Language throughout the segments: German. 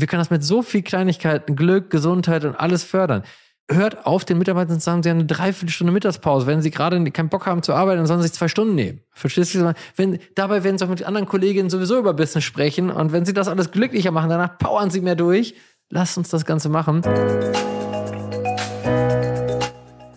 wir können das mit so viel Kleinigkeiten, Glück, Gesundheit und alles fördern. Hört auf, den Mitarbeitern zu sagen, sie haben eine Dreiviertelstunde Mittagspause. Wenn sie gerade keinen Bock haben zu arbeiten, dann sollen sie sich zwei Stunden nehmen. Verstehst du? Wenn, dabei werden sie auch mit anderen Kolleginnen sowieso über Business sprechen. Und wenn sie das alles glücklicher machen, danach powern sie mehr durch. Lasst uns das Ganze machen.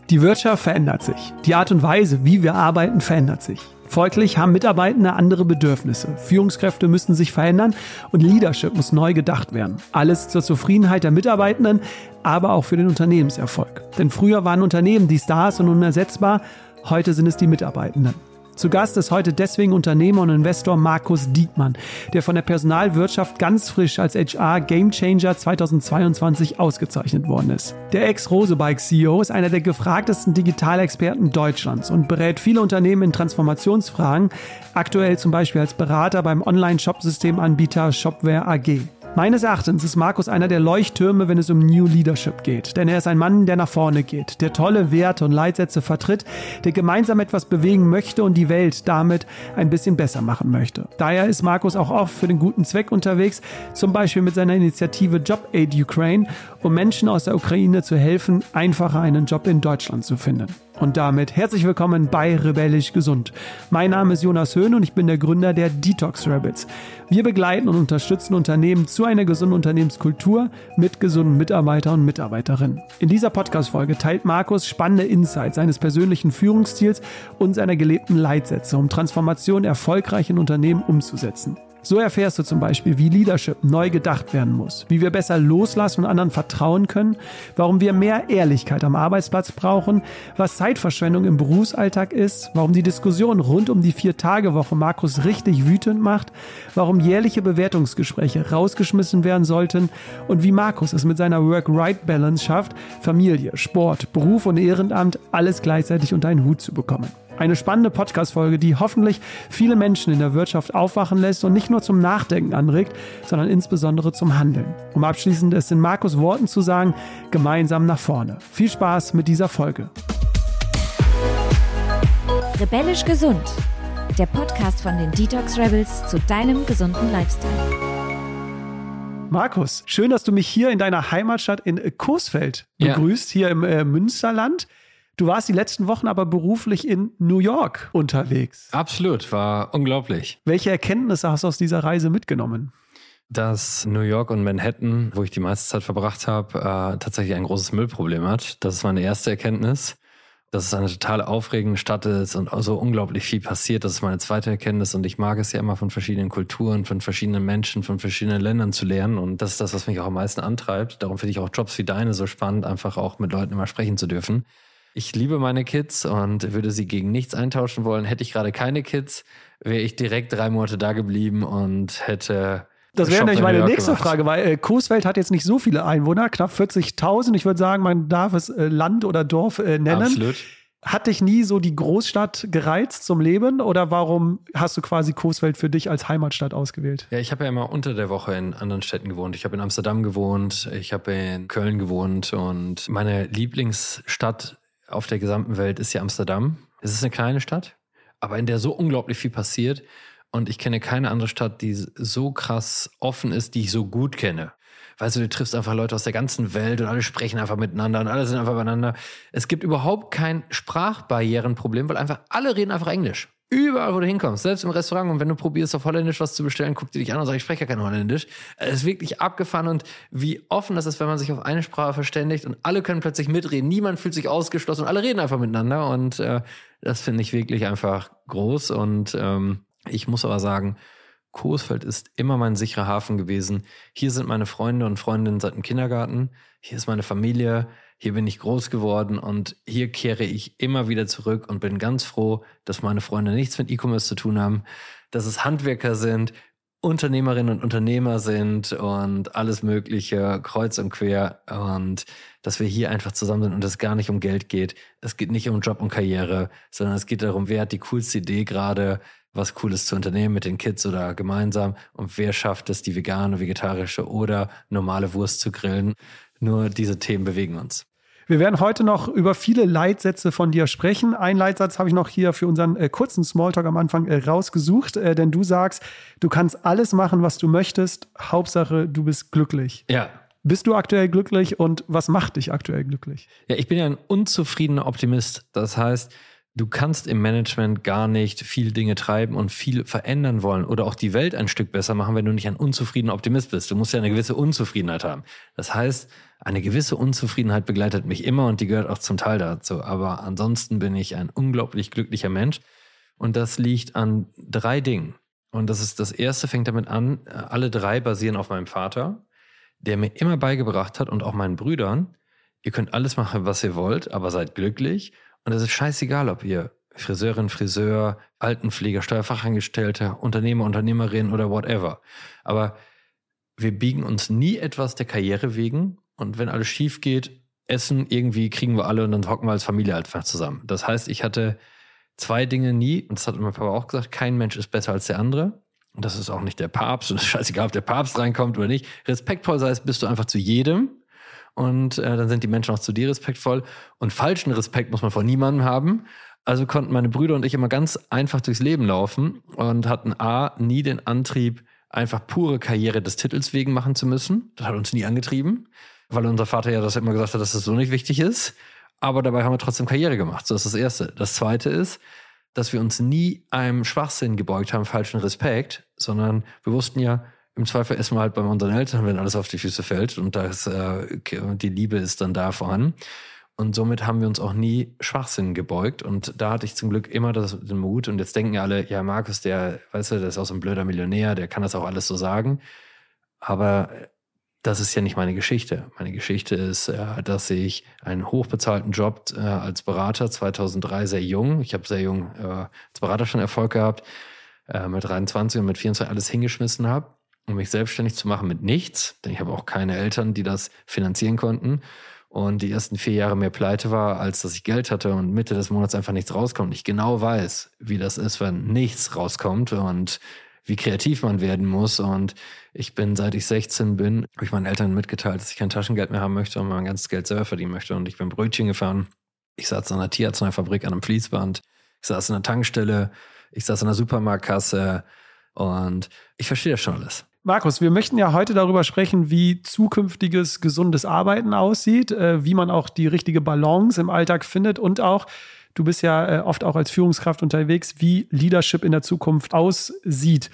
Die Wirtschaft verändert sich. Die Art und Weise, wie wir arbeiten, verändert sich. Folglich haben Mitarbeitende andere Bedürfnisse. Führungskräfte müssen sich verändern und Leadership muss neu gedacht werden. Alles zur Zufriedenheit der Mitarbeitenden, aber auch für den Unternehmenserfolg. Denn früher waren Unternehmen die Stars und unersetzbar, heute sind es die Mitarbeitenden. Zu Gast ist heute deswegen Unternehmer und Investor Markus Diekmann, der von der Personalwirtschaft ganz frisch als HR Gamechanger 2022 ausgezeichnet worden ist. Der Ex-Rosebike-CEO ist einer der gefragtesten Digitalexperten Deutschlands und berät viele Unternehmen in Transformationsfragen, aktuell zum Beispiel als Berater beim Online-Shop-Systemanbieter Shopware AG. Meines Erachtens ist Markus einer der Leuchttürme, wenn es um New Leadership geht. Denn er ist ein Mann, der nach vorne geht, der tolle Werte und Leitsätze vertritt, der gemeinsam etwas bewegen möchte und die Welt damit ein bisschen besser machen möchte. Daher ist Markus auch oft für den guten Zweck unterwegs, zum Beispiel mit seiner Initiative Job Aid Ukraine, um Menschen aus der Ukraine zu helfen, einfacher einen Job in Deutschland zu finden. Und damit herzlich willkommen bei Rebellisch Gesund. Mein Name ist Jonas Höhn und ich bin der Gründer der Detox Rabbits. Wir begleiten und unterstützen Unternehmen zu einer gesunden Unternehmenskultur mit gesunden Mitarbeitern und Mitarbeiterinnen. In dieser Podcast-Folge teilt Markus spannende Insights seines persönlichen Führungsstils und seiner gelebten Leitsätze, um Transformation erfolgreich in Unternehmen umzusetzen. So erfährst du zum Beispiel, wie Leadership neu gedacht werden muss, wie wir besser loslassen und anderen vertrauen können, warum wir mehr Ehrlichkeit am Arbeitsplatz brauchen, was Zeitverschwendung im Berufsalltag ist, warum die Diskussion rund um die Vier-Tage-Woche Markus richtig wütend macht, warum jährliche Bewertungsgespräche rausgeschmissen werden sollten und wie Markus es mit seiner Work-Right-Balance schafft, Familie, Sport, Beruf und Ehrenamt alles gleichzeitig unter einen Hut zu bekommen. Eine spannende Podcast-Folge, die hoffentlich viele Menschen in der Wirtschaft aufwachen lässt und nicht nur zum Nachdenken anregt, sondern insbesondere zum Handeln. Um abschließend es in Markus Worten zu sagen, gemeinsam nach vorne. Viel Spaß mit dieser Folge. Rebellisch gesund. Der Podcast von den Detox Rebels zu deinem gesunden Lifestyle. Markus, schön, dass du mich hier in deiner Heimatstadt in Coesfeld begrüßt, ja. hier im äh, Münsterland. Du warst die letzten Wochen aber beruflich in New York unterwegs. Absolut, war unglaublich. Welche Erkenntnisse hast du aus dieser Reise mitgenommen? Dass New York und Manhattan, wo ich die meiste Zeit verbracht habe, äh, tatsächlich ein großes Müllproblem hat. Das ist meine erste Erkenntnis. Dass es eine total aufregende Stadt ist und so unglaublich viel passiert. Das ist meine zweite Erkenntnis. Und ich mag es ja immer von verschiedenen Kulturen, von verschiedenen Menschen, von verschiedenen Ländern zu lernen. Und das ist das, was mich auch am meisten antreibt. Darum finde ich auch Jobs wie deine so spannend, einfach auch mit Leuten immer sprechen zu dürfen. Ich liebe meine Kids und würde sie gegen nichts eintauschen wollen. Hätte ich gerade keine Kids, wäre ich direkt drei Monate da geblieben und hätte. Das wäre nämlich meine nächste gemacht. Frage, weil äh, Coesfeld hat jetzt nicht so viele Einwohner, knapp 40.000. Ich würde sagen, man darf es äh, Land oder Dorf äh, nennen. Absolut. Hat dich nie so die Großstadt gereizt zum Leben oder warum hast du quasi Coesfeld für dich als Heimatstadt ausgewählt? Ja, ich habe ja immer unter der Woche in anderen Städten gewohnt. Ich habe in Amsterdam gewohnt, ich habe in Köln gewohnt und meine Lieblingsstadt auf der gesamten Welt ist ja Amsterdam. Es ist eine kleine Stadt, aber in der so unglaublich viel passiert. Und ich kenne keine andere Stadt, die so krass offen ist, die ich so gut kenne. Weißt du, du triffst einfach Leute aus der ganzen Welt und alle sprechen einfach miteinander und alle sind einfach beieinander. Es gibt überhaupt kein Sprachbarrierenproblem, weil einfach alle reden einfach Englisch. Überall, wo du hinkommst, selbst im Restaurant. Und wenn du probierst, auf Holländisch was zu bestellen, guckt die dich an und sagt, ich spreche ja kein Holländisch. Es ist wirklich abgefahren und wie offen das ist, wenn man sich auf eine Sprache verständigt und alle können plötzlich mitreden. Niemand fühlt sich ausgeschlossen und alle reden einfach miteinander. Und äh, das finde ich wirklich einfach groß. Und ähm, ich muss aber sagen, Coesfeld ist immer mein sicherer Hafen gewesen. Hier sind meine Freunde und Freundinnen seit dem Kindergarten. Hier ist meine Familie. Hier bin ich groß geworden und hier kehre ich immer wieder zurück und bin ganz froh, dass meine Freunde nichts mit E-Commerce zu tun haben, dass es Handwerker sind, Unternehmerinnen und Unternehmer sind und alles Mögliche, kreuz und quer und dass wir hier einfach zusammen sind und es gar nicht um Geld geht. Es geht nicht um Job und Karriere, sondern es geht darum, wer hat die coolste Idee gerade, was Cooles zu unternehmen mit den Kids oder gemeinsam und wer schafft es, die vegane, vegetarische oder normale Wurst zu grillen. Nur diese Themen bewegen uns. Wir werden heute noch über viele Leitsätze von dir sprechen. Einen Leitsatz habe ich noch hier für unseren äh, kurzen Smalltalk am Anfang äh, rausgesucht, äh, denn du sagst, du kannst alles machen, was du möchtest. Hauptsache, du bist glücklich. Ja. Bist du aktuell glücklich und was macht dich aktuell glücklich? Ja, ich bin ja ein unzufriedener Optimist. Das heißt, du kannst im Management gar nicht viel Dinge treiben und viel verändern wollen oder auch die Welt ein Stück besser machen, wenn du nicht ein unzufriedener Optimist bist. Du musst ja eine gewisse Unzufriedenheit haben. Das heißt, eine gewisse Unzufriedenheit begleitet mich immer und die gehört auch zum Teil dazu. Aber ansonsten bin ich ein unglaublich glücklicher Mensch. Und das liegt an drei Dingen. Und das ist das erste, fängt damit an, alle drei basieren auf meinem Vater, der mir immer beigebracht hat und auch meinen Brüdern, ihr könnt alles machen, was ihr wollt, aber seid glücklich und es ist scheißegal, ob ihr Friseurin, Friseur, Altenpfleger, Steuerfachangestellter, Unternehmer, Unternehmerin oder whatever. Aber wir biegen uns nie etwas der Karriere wegen. Und wenn alles schief geht, Essen irgendwie kriegen wir alle und dann hocken wir als Familie einfach zusammen. Das heißt, ich hatte zwei Dinge nie, und das hat mein Papa auch gesagt, kein Mensch ist besser als der andere. Und das ist auch nicht der Papst. Und es ist scheißegal, ob der Papst reinkommt oder nicht. Respektvoll sei es, bist du einfach zu jedem und äh, dann sind die Menschen auch zu dir respektvoll. Und falschen Respekt muss man vor niemandem haben. Also konnten meine Brüder und ich immer ganz einfach durchs Leben laufen und hatten A, nie den Antrieb, einfach pure Karriere des Titels wegen machen zu müssen. Das hat uns nie angetrieben, weil unser Vater ja das immer gesagt hat, dass das so nicht wichtig ist. Aber dabei haben wir trotzdem Karriere gemacht. So ist das Erste. Das Zweite ist, dass wir uns nie einem Schwachsinn gebeugt haben, falschen Respekt, sondern wir wussten ja, im Zweifel essen wir halt bei unseren Eltern, wenn alles auf die Füße fällt und das, äh, die Liebe ist dann da vorhanden. Und somit haben wir uns auch nie Schwachsinn gebeugt. Und da hatte ich zum Glück immer das, den Mut. Und jetzt denken alle, ja, Markus, der, weißt du, der ist auch so ein blöder Millionär, der kann das auch alles so sagen. Aber das ist ja nicht meine Geschichte. Meine Geschichte ist, äh, dass ich einen hochbezahlten Job äh, als Berater 2003 sehr jung, ich habe sehr jung äh, als Berater schon Erfolg gehabt, mit 23 und mit 24 alles hingeschmissen habe um mich selbstständig zu machen mit nichts, denn ich habe auch keine Eltern, die das finanzieren konnten. Und die ersten vier Jahre mehr pleite war, als dass ich Geld hatte und Mitte des Monats einfach nichts rauskommt. Ich genau weiß, wie das ist, wenn nichts rauskommt und wie kreativ man werden muss. Und ich bin, seit ich 16 bin, habe ich meinen Eltern mitgeteilt, dass ich kein Taschengeld mehr haben möchte und mein ganzes Geld selber verdienen möchte. Und ich bin Brötchen gefahren. Ich saß an einer Tierarzneifabrik an einem Fließband. Ich saß in einer Tankstelle. Ich saß in einer Supermarktkasse. Und ich verstehe das schon alles. Markus, wir möchten ja heute darüber sprechen, wie zukünftiges gesundes Arbeiten aussieht, äh, wie man auch die richtige Balance im Alltag findet und auch, du bist ja äh, oft auch als Führungskraft unterwegs, wie Leadership in der Zukunft aussieht.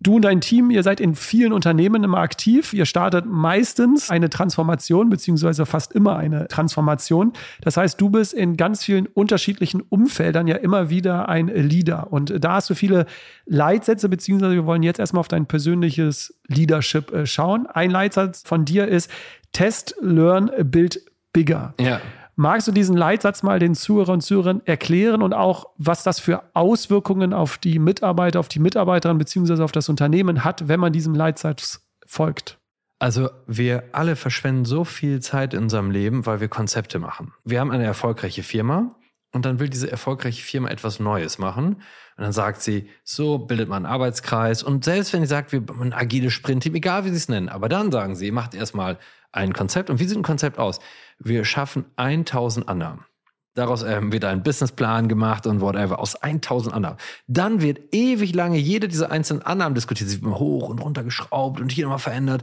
Du und dein Team, ihr seid in vielen Unternehmen immer aktiv. Ihr startet meistens eine Transformation, beziehungsweise fast immer eine Transformation. Das heißt, du bist in ganz vielen unterschiedlichen Umfeldern ja immer wieder ein Leader. Und da hast du viele Leitsätze, beziehungsweise wir wollen jetzt erstmal auf dein persönliches Leadership äh, schauen. Ein Leitsatz von dir ist Test, Learn, Build Bigger. Ja. Magst du diesen Leitsatz mal den Zuhörer und Zuhörern erklären und auch, was das für Auswirkungen auf die Mitarbeiter, auf die Mitarbeiterin beziehungsweise auf das Unternehmen hat, wenn man diesem Leitsatz folgt? Also wir alle verschwenden so viel Zeit in unserem Leben, weil wir Konzepte machen. Wir haben eine erfolgreiche Firma und dann will diese erfolgreiche Firma etwas Neues machen. Und dann sagt sie, so bildet man einen Arbeitskreis. Und selbst wenn sie sagt, wir haben ein agiles Sprintteam, egal wie sie es nennen, aber dann sagen sie, macht erstmal ein Konzept. Und wie sieht ein Konzept aus? Wir schaffen 1000 Annahmen. Daraus ähm, wird ein Businessplan gemacht und whatever, aus 1000 Annahmen. Dann wird ewig lange jede dieser einzelnen Annahmen diskutiert. Sie wird mal hoch und runter geschraubt und hier nochmal verändert.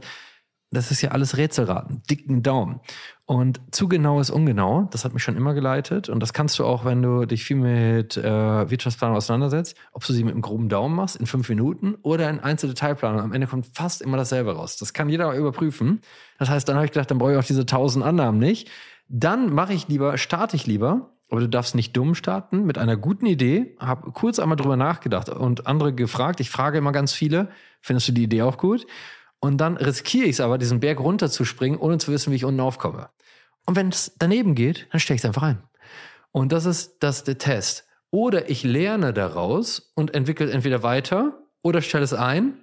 Das ist ja alles Rätselraten, dicken Daumen. Und zu genau ist ungenau. Das hat mich schon immer geleitet. Und das kannst du auch, wenn du dich viel mit äh, Wirtschaftsplanung auseinandersetzt, ob du sie mit einem groben Daumen machst in fünf Minuten oder in Einzeldetailplanung. Am Ende kommt fast immer dasselbe raus. Das kann jeder überprüfen. Das heißt, dann habe ich gedacht, dann brauche ich auch diese tausend Annahmen nicht. Dann mache ich lieber, starte ich lieber, aber du darfst nicht dumm starten mit einer guten Idee. Habe kurz einmal drüber nachgedacht und andere gefragt. Ich frage immer ganz viele, findest du die Idee auch gut? Und dann riskiere ich es aber, diesen Berg runterzuspringen, ohne zu wissen, wie ich unten aufkomme. Und wenn es daneben geht, dann stelle ich es einfach ein. Und das ist das der Test. Oder ich lerne daraus und entwickle entweder weiter oder stelle es ein.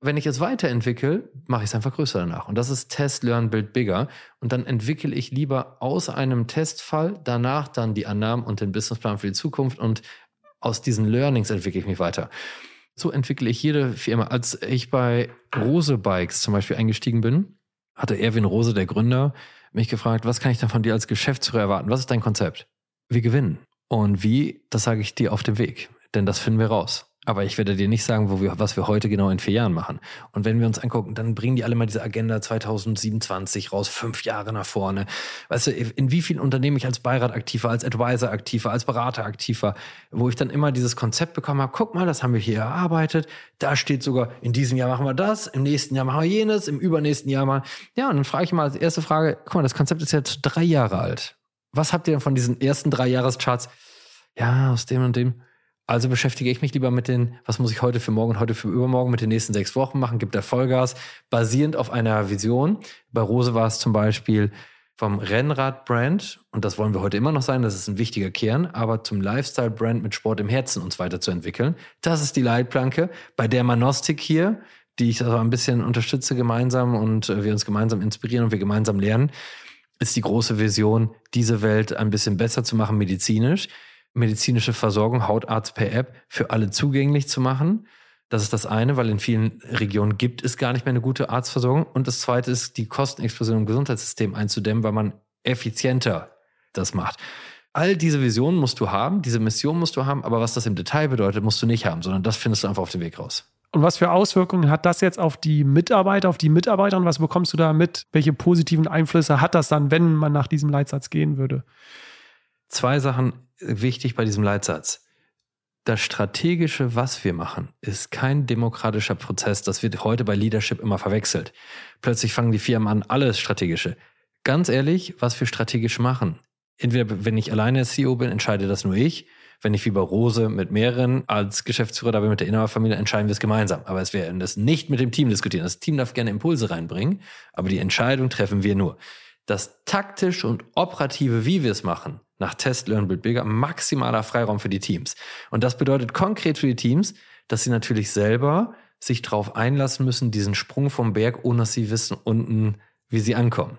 Wenn ich es weiterentwickle, mache ich es einfach größer danach. Und das ist Test, Learn, Build Bigger. Und dann entwickle ich lieber aus einem Testfall danach dann die Annahmen und den Businessplan für die Zukunft. Und aus diesen Learnings entwickle ich mich weiter. So entwickle ich jede Firma. Als ich bei Rose Bikes zum Beispiel eingestiegen bin, hatte Erwin Rose, der Gründer, mich gefragt, was kann ich denn von dir als Geschäftsführer erwarten? Was ist dein Konzept? Wir gewinnen. Und wie, das sage ich dir auf dem Weg. Denn das finden wir raus. Aber ich werde dir nicht sagen, wo wir, was wir heute genau in vier Jahren machen. Und wenn wir uns angucken, dann bringen die alle mal diese Agenda 2027 raus, fünf Jahre nach vorne. Weißt du, in wie vielen Unternehmen ich als Beirat aktiv war, als Advisor aktiv war, als Berater aktiv war, wo ich dann immer dieses Konzept bekommen habe, guck mal, das haben wir hier erarbeitet. Da steht sogar, in diesem Jahr machen wir das, im nächsten Jahr machen wir jenes, im übernächsten Jahr mal. Ja, und dann frage ich mal als erste Frage, guck mal, das Konzept ist jetzt drei Jahre alt. Was habt ihr denn von diesen ersten drei Jahrescharts? Ja, aus dem und dem also beschäftige ich mich lieber mit den, was muss ich heute für morgen, heute für übermorgen, mit den nächsten sechs Wochen machen, gibt der Vollgas, basierend auf einer Vision. Bei Rose war es zum Beispiel vom Rennrad-Brand, und das wollen wir heute immer noch sein, das ist ein wichtiger Kern, aber zum Lifestyle-Brand mit Sport im Herzen uns weiterzuentwickeln. Das ist die Leitplanke. Bei der Manostik hier, die ich also ein bisschen unterstütze gemeinsam und äh, wir uns gemeinsam inspirieren und wir gemeinsam lernen, ist die große Vision, diese Welt ein bisschen besser zu machen medizinisch medizinische Versorgung, Hautarzt per App, für alle zugänglich zu machen. Das ist das eine, weil in vielen Regionen gibt es gar nicht mehr eine gute Arztversorgung. Und das zweite ist, die Kostenexplosion im Gesundheitssystem einzudämmen, weil man effizienter das macht. All diese Visionen musst du haben, diese Mission musst du haben, aber was das im Detail bedeutet, musst du nicht haben, sondern das findest du einfach auf dem Weg raus. Und was für Auswirkungen hat das jetzt auf die Mitarbeiter, auf die Mitarbeiter und was bekommst du da mit? Welche positiven Einflüsse hat das dann, wenn man nach diesem Leitsatz gehen würde? Zwei Sachen wichtig bei diesem Leitsatz. Das Strategische, was wir machen, ist kein demokratischer Prozess. Das wird heute bei Leadership immer verwechselt. Plötzlich fangen die Firmen an, alles Strategische. Ganz ehrlich, was wir strategisch machen. Entweder, wenn ich alleine CEO bin, entscheide das nur ich. Wenn ich wie bei Rose mit mehreren als Geschäftsführer da bin, mit der Inhaberfamilie, entscheiden wir es gemeinsam. Aber es werden das nicht mit dem Team diskutieren. Das Team darf gerne Impulse reinbringen, aber die Entscheidung treffen wir nur. Das taktisch und operative, wie wir es machen, nach Test, Learn, Build Bigger maximaler Freiraum für die Teams. Und das bedeutet konkret für die Teams, dass sie natürlich selber sich darauf einlassen müssen, diesen Sprung vom Berg, ohne dass sie wissen unten, wie sie ankommen.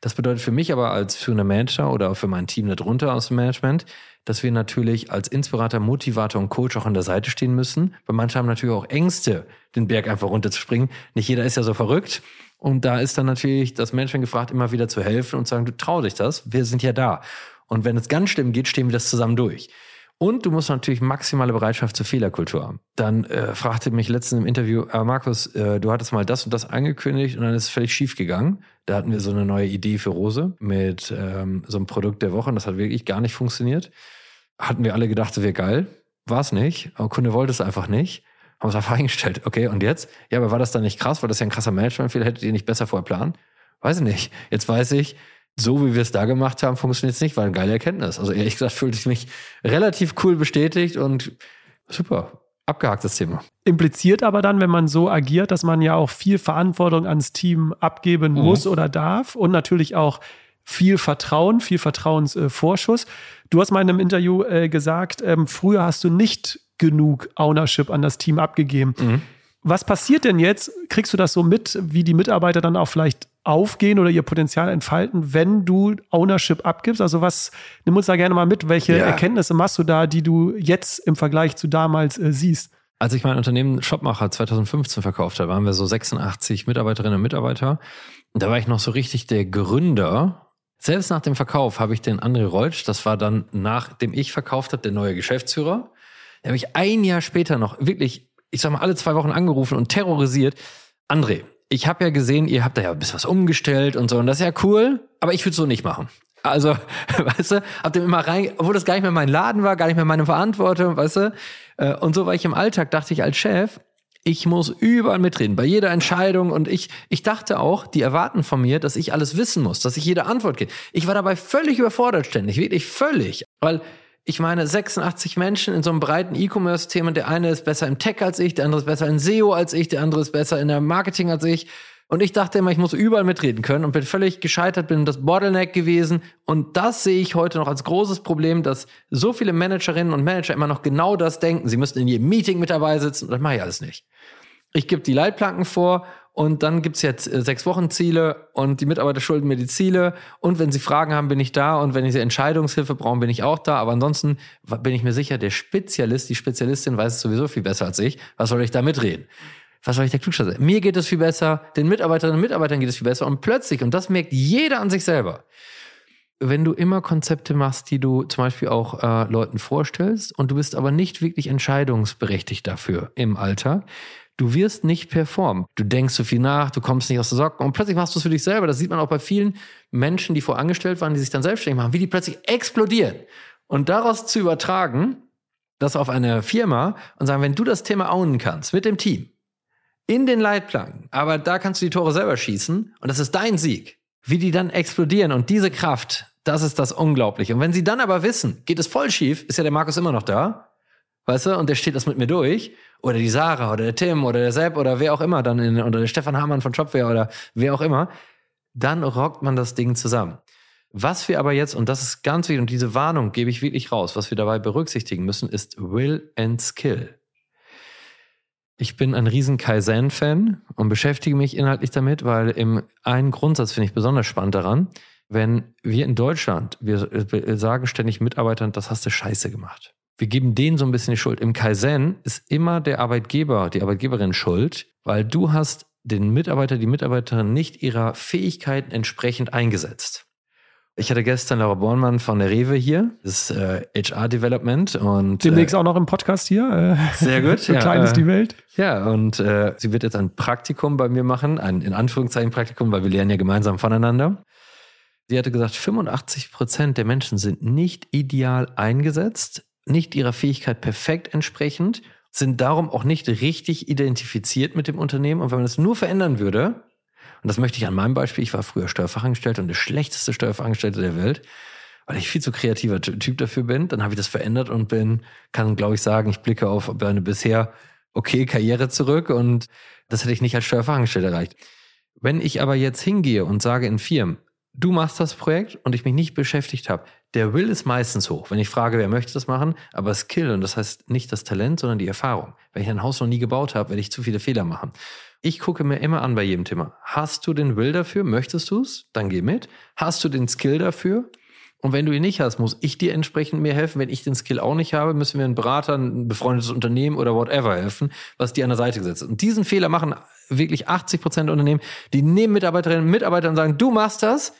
Das bedeutet für mich aber als führender Manager oder für mein Team darunter aus dem Management, dass wir natürlich als Inspirator, Motivator und Coach auch an der Seite stehen müssen. Weil manche haben natürlich auch Ängste, den Berg einfach runterzuspringen. Nicht jeder ist ja so verrückt. Und da ist dann natürlich das Management gefragt, immer wieder zu helfen und zu sagen, du trau dich das, wir sind ja da. Und wenn es ganz schlimm geht, stehen wir das zusammen durch. Und du musst natürlich maximale Bereitschaft zur Fehlerkultur haben. Dann äh, fragte mich letztens im Interview, äh, Markus, äh, du hattest mal das und das angekündigt und dann ist es völlig schief gegangen. Da hatten wir so eine neue Idee für Rose mit ähm, so einem Produkt der Woche und das hat wirklich gar nicht funktioniert. Hatten wir alle gedacht, das wäre geil. War es nicht. Aber Kunde wollte es einfach nicht. Haben es einfach eingestellt. Okay, und jetzt? Ja, aber war das dann nicht krass? War das ja ein krasser Management-Fehler? Hättet ihr nicht besser vorher planen? Weiß ich nicht. Jetzt weiß ich, so wie wir es da gemacht haben, funktioniert es nicht, war eine geile Erkenntnis. Also ehrlich gesagt fühlte ich mich relativ cool bestätigt und super. Abgehaktes Thema. Impliziert aber dann, wenn man so agiert, dass man ja auch viel Verantwortung ans Team abgeben mhm. muss oder darf und natürlich auch viel Vertrauen, viel Vertrauensvorschuss. du hast mal in einem Interview äh, gesagt, ähm, früher hast du nicht genug Ownership an das Team abgegeben. Mhm. Was passiert denn jetzt? Kriegst du das so mit, wie die Mitarbeiter dann auch vielleicht aufgehen oder ihr Potenzial entfalten, wenn du Ownership abgibst? Also was, nimm uns da gerne mal mit, welche ja. Erkenntnisse machst du da, die du jetzt im Vergleich zu damals äh, siehst? Als ich mein Unternehmen Shopmacher 2015 verkauft habe, waren wir so 86 Mitarbeiterinnen und Mitarbeiter. Und da war ich noch so richtig der Gründer. Selbst nach dem Verkauf habe ich den André Reutsch, das war dann nachdem ich verkauft habe, der neue Geschäftsführer. Der habe ich ein Jahr später noch wirklich, ich sag mal, alle zwei Wochen angerufen und terrorisiert. André, ich habe ja gesehen, ihr habt da ja ein bisschen was umgestellt und so, und das ist ja cool, aber ich würde so nicht machen. Also, weißt du, habt ihr immer rein, obwohl das gar nicht mehr mein Laden war, gar nicht mehr meine Verantwortung, weißt du? Äh, und so war ich im Alltag, dachte ich als Chef, ich muss überall mitreden, bei jeder Entscheidung. Und ich, ich dachte auch, die erwarten von mir, dass ich alles wissen muss, dass ich jede Antwort gebe. Ich war dabei völlig überfordert ständig, wirklich völlig. Weil ich meine, 86 Menschen in so einem breiten E-Commerce-Thema. Der eine ist besser im Tech als ich, der andere ist besser in SEO als ich, der andere ist besser in der Marketing als ich. Und ich dachte immer, ich muss überall mitreden können und bin völlig gescheitert, bin das Bottleneck gewesen. Und das sehe ich heute noch als großes Problem, dass so viele Managerinnen und Manager immer noch genau das denken. Sie müssten in jedem Meeting mit dabei sitzen. Und das mache ich alles nicht. Ich gebe die Leitplanken vor und dann gibt's jetzt äh, sechs Wochen Ziele und die Mitarbeiter schulden mir die Ziele. Und wenn sie Fragen haben, bin ich da. Und wenn sie Entscheidungshilfe brauchen, bin ich auch da. Aber ansonsten bin ich mir sicher, der Spezialist, die Spezialistin weiß es sowieso viel besser als ich. Was soll ich da mitreden? was soll ich der Klugscheißer? Mir geht es viel besser, den Mitarbeiterinnen und Mitarbeitern geht es viel besser und plötzlich, und das merkt jeder an sich selber, wenn du immer Konzepte machst, die du zum Beispiel auch äh, Leuten vorstellst und du bist aber nicht wirklich entscheidungsberechtigt dafür im Alltag, du wirst nicht performen. Du denkst so viel nach, du kommst nicht aus der Socken und plötzlich machst du es für dich selber. Das sieht man auch bei vielen Menschen, die vorangestellt waren, die sich dann selbstständig machen, wie die plötzlich explodieren. Und daraus zu übertragen, das auf eine Firma und sagen, wenn du das Thema ownen kannst mit dem Team, in den Leitplanken, aber da kannst du die Tore selber schießen und das ist dein Sieg. Wie die dann explodieren und diese Kraft, das ist das Unglaubliche. Und wenn sie dann aber wissen, geht es voll schief, ist ja der Markus immer noch da, weißt du, und der steht das mit mir durch, oder die Sarah oder der Tim oder der Sepp oder wer auch immer dann in, oder der Stefan Hamann von Shopware oder wer auch immer, dann rockt man das Ding zusammen. Was wir aber jetzt, und das ist ganz wichtig, und diese Warnung gebe ich wirklich raus, was wir dabei berücksichtigen müssen, ist Will and Skill. Ich bin ein riesen Kaizen-Fan und beschäftige mich inhaltlich damit, weil im einen Grundsatz finde ich besonders spannend daran, wenn wir in Deutschland, wir sagen ständig Mitarbeitern, das hast du scheiße gemacht. Wir geben denen so ein bisschen die Schuld. Im Kaizen ist immer der Arbeitgeber, die Arbeitgeberin schuld, weil du hast den Mitarbeiter, die Mitarbeiterin nicht ihrer Fähigkeiten entsprechend eingesetzt. Ich hatte gestern Laura Bornmann von der Rewe hier, das ist äh, HR Development und demnächst äh, auch noch im Podcast hier. Äh, sehr gut. so ja, klein ist die Welt. Ja, und äh, sie wird jetzt ein Praktikum bei mir machen, ein in Anführungszeichen Praktikum, weil wir lernen ja gemeinsam voneinander. Sie hatte gesagt, 85 Prozent der Menschen sind nicht ideal eingesetzt, nicht ihrer Fähigkeit perfekt entsprechend, sind darum auch nicht richtig identifiziert mit dem Unternehmen. Und wenn man es nur verändern würde, und das möchte ich an meinem Beispiel, ich war früher Steuerfachangestellter und der schlechteste Steuerfachangestellte der Welt, weil ich viel zu kreativer Typ dafür bin. Dann habe ich das verändert und bin, kann, glaube ich, sagen, ich blicke auf eine bisher okay Karriere zurück und das hätte ich nicht als Steuerfachangestellter erreicht. Wenn ich aber jetzt hingehe und sage in Firmen, du machst das Projekt und ich mich nicht beschäftigt habe, der Will ist meistens hoch, wenn ich frage, wer möchte das machen, aber Skill, und das heißt nicht das Talent, sondern die Erfahrung. Wenn ich ein Haus noch nie gebaut habe, werde ich zu viele Fehler machen. Ich gucke mir immer an bei jedem Thema. Hast du den Will dafür? Möchtest du es? Dann geh mit. Hast du den Skill dafür? Und wenn du ihn nicht hast, muss ich dir entsprechend mir helfen. Wenn ich den Skill auch nicht habe, müssen wir einen Berater, ein befreundetes Unternehmen oder whatever helfen, was die an der Seite gesetzt ist. Und diesen Fehler machen wirklich 80 Prozent der Unternehmen. Die nehmen Mitarbeiterinnen und Mitarbeiter und sagen, du machst das,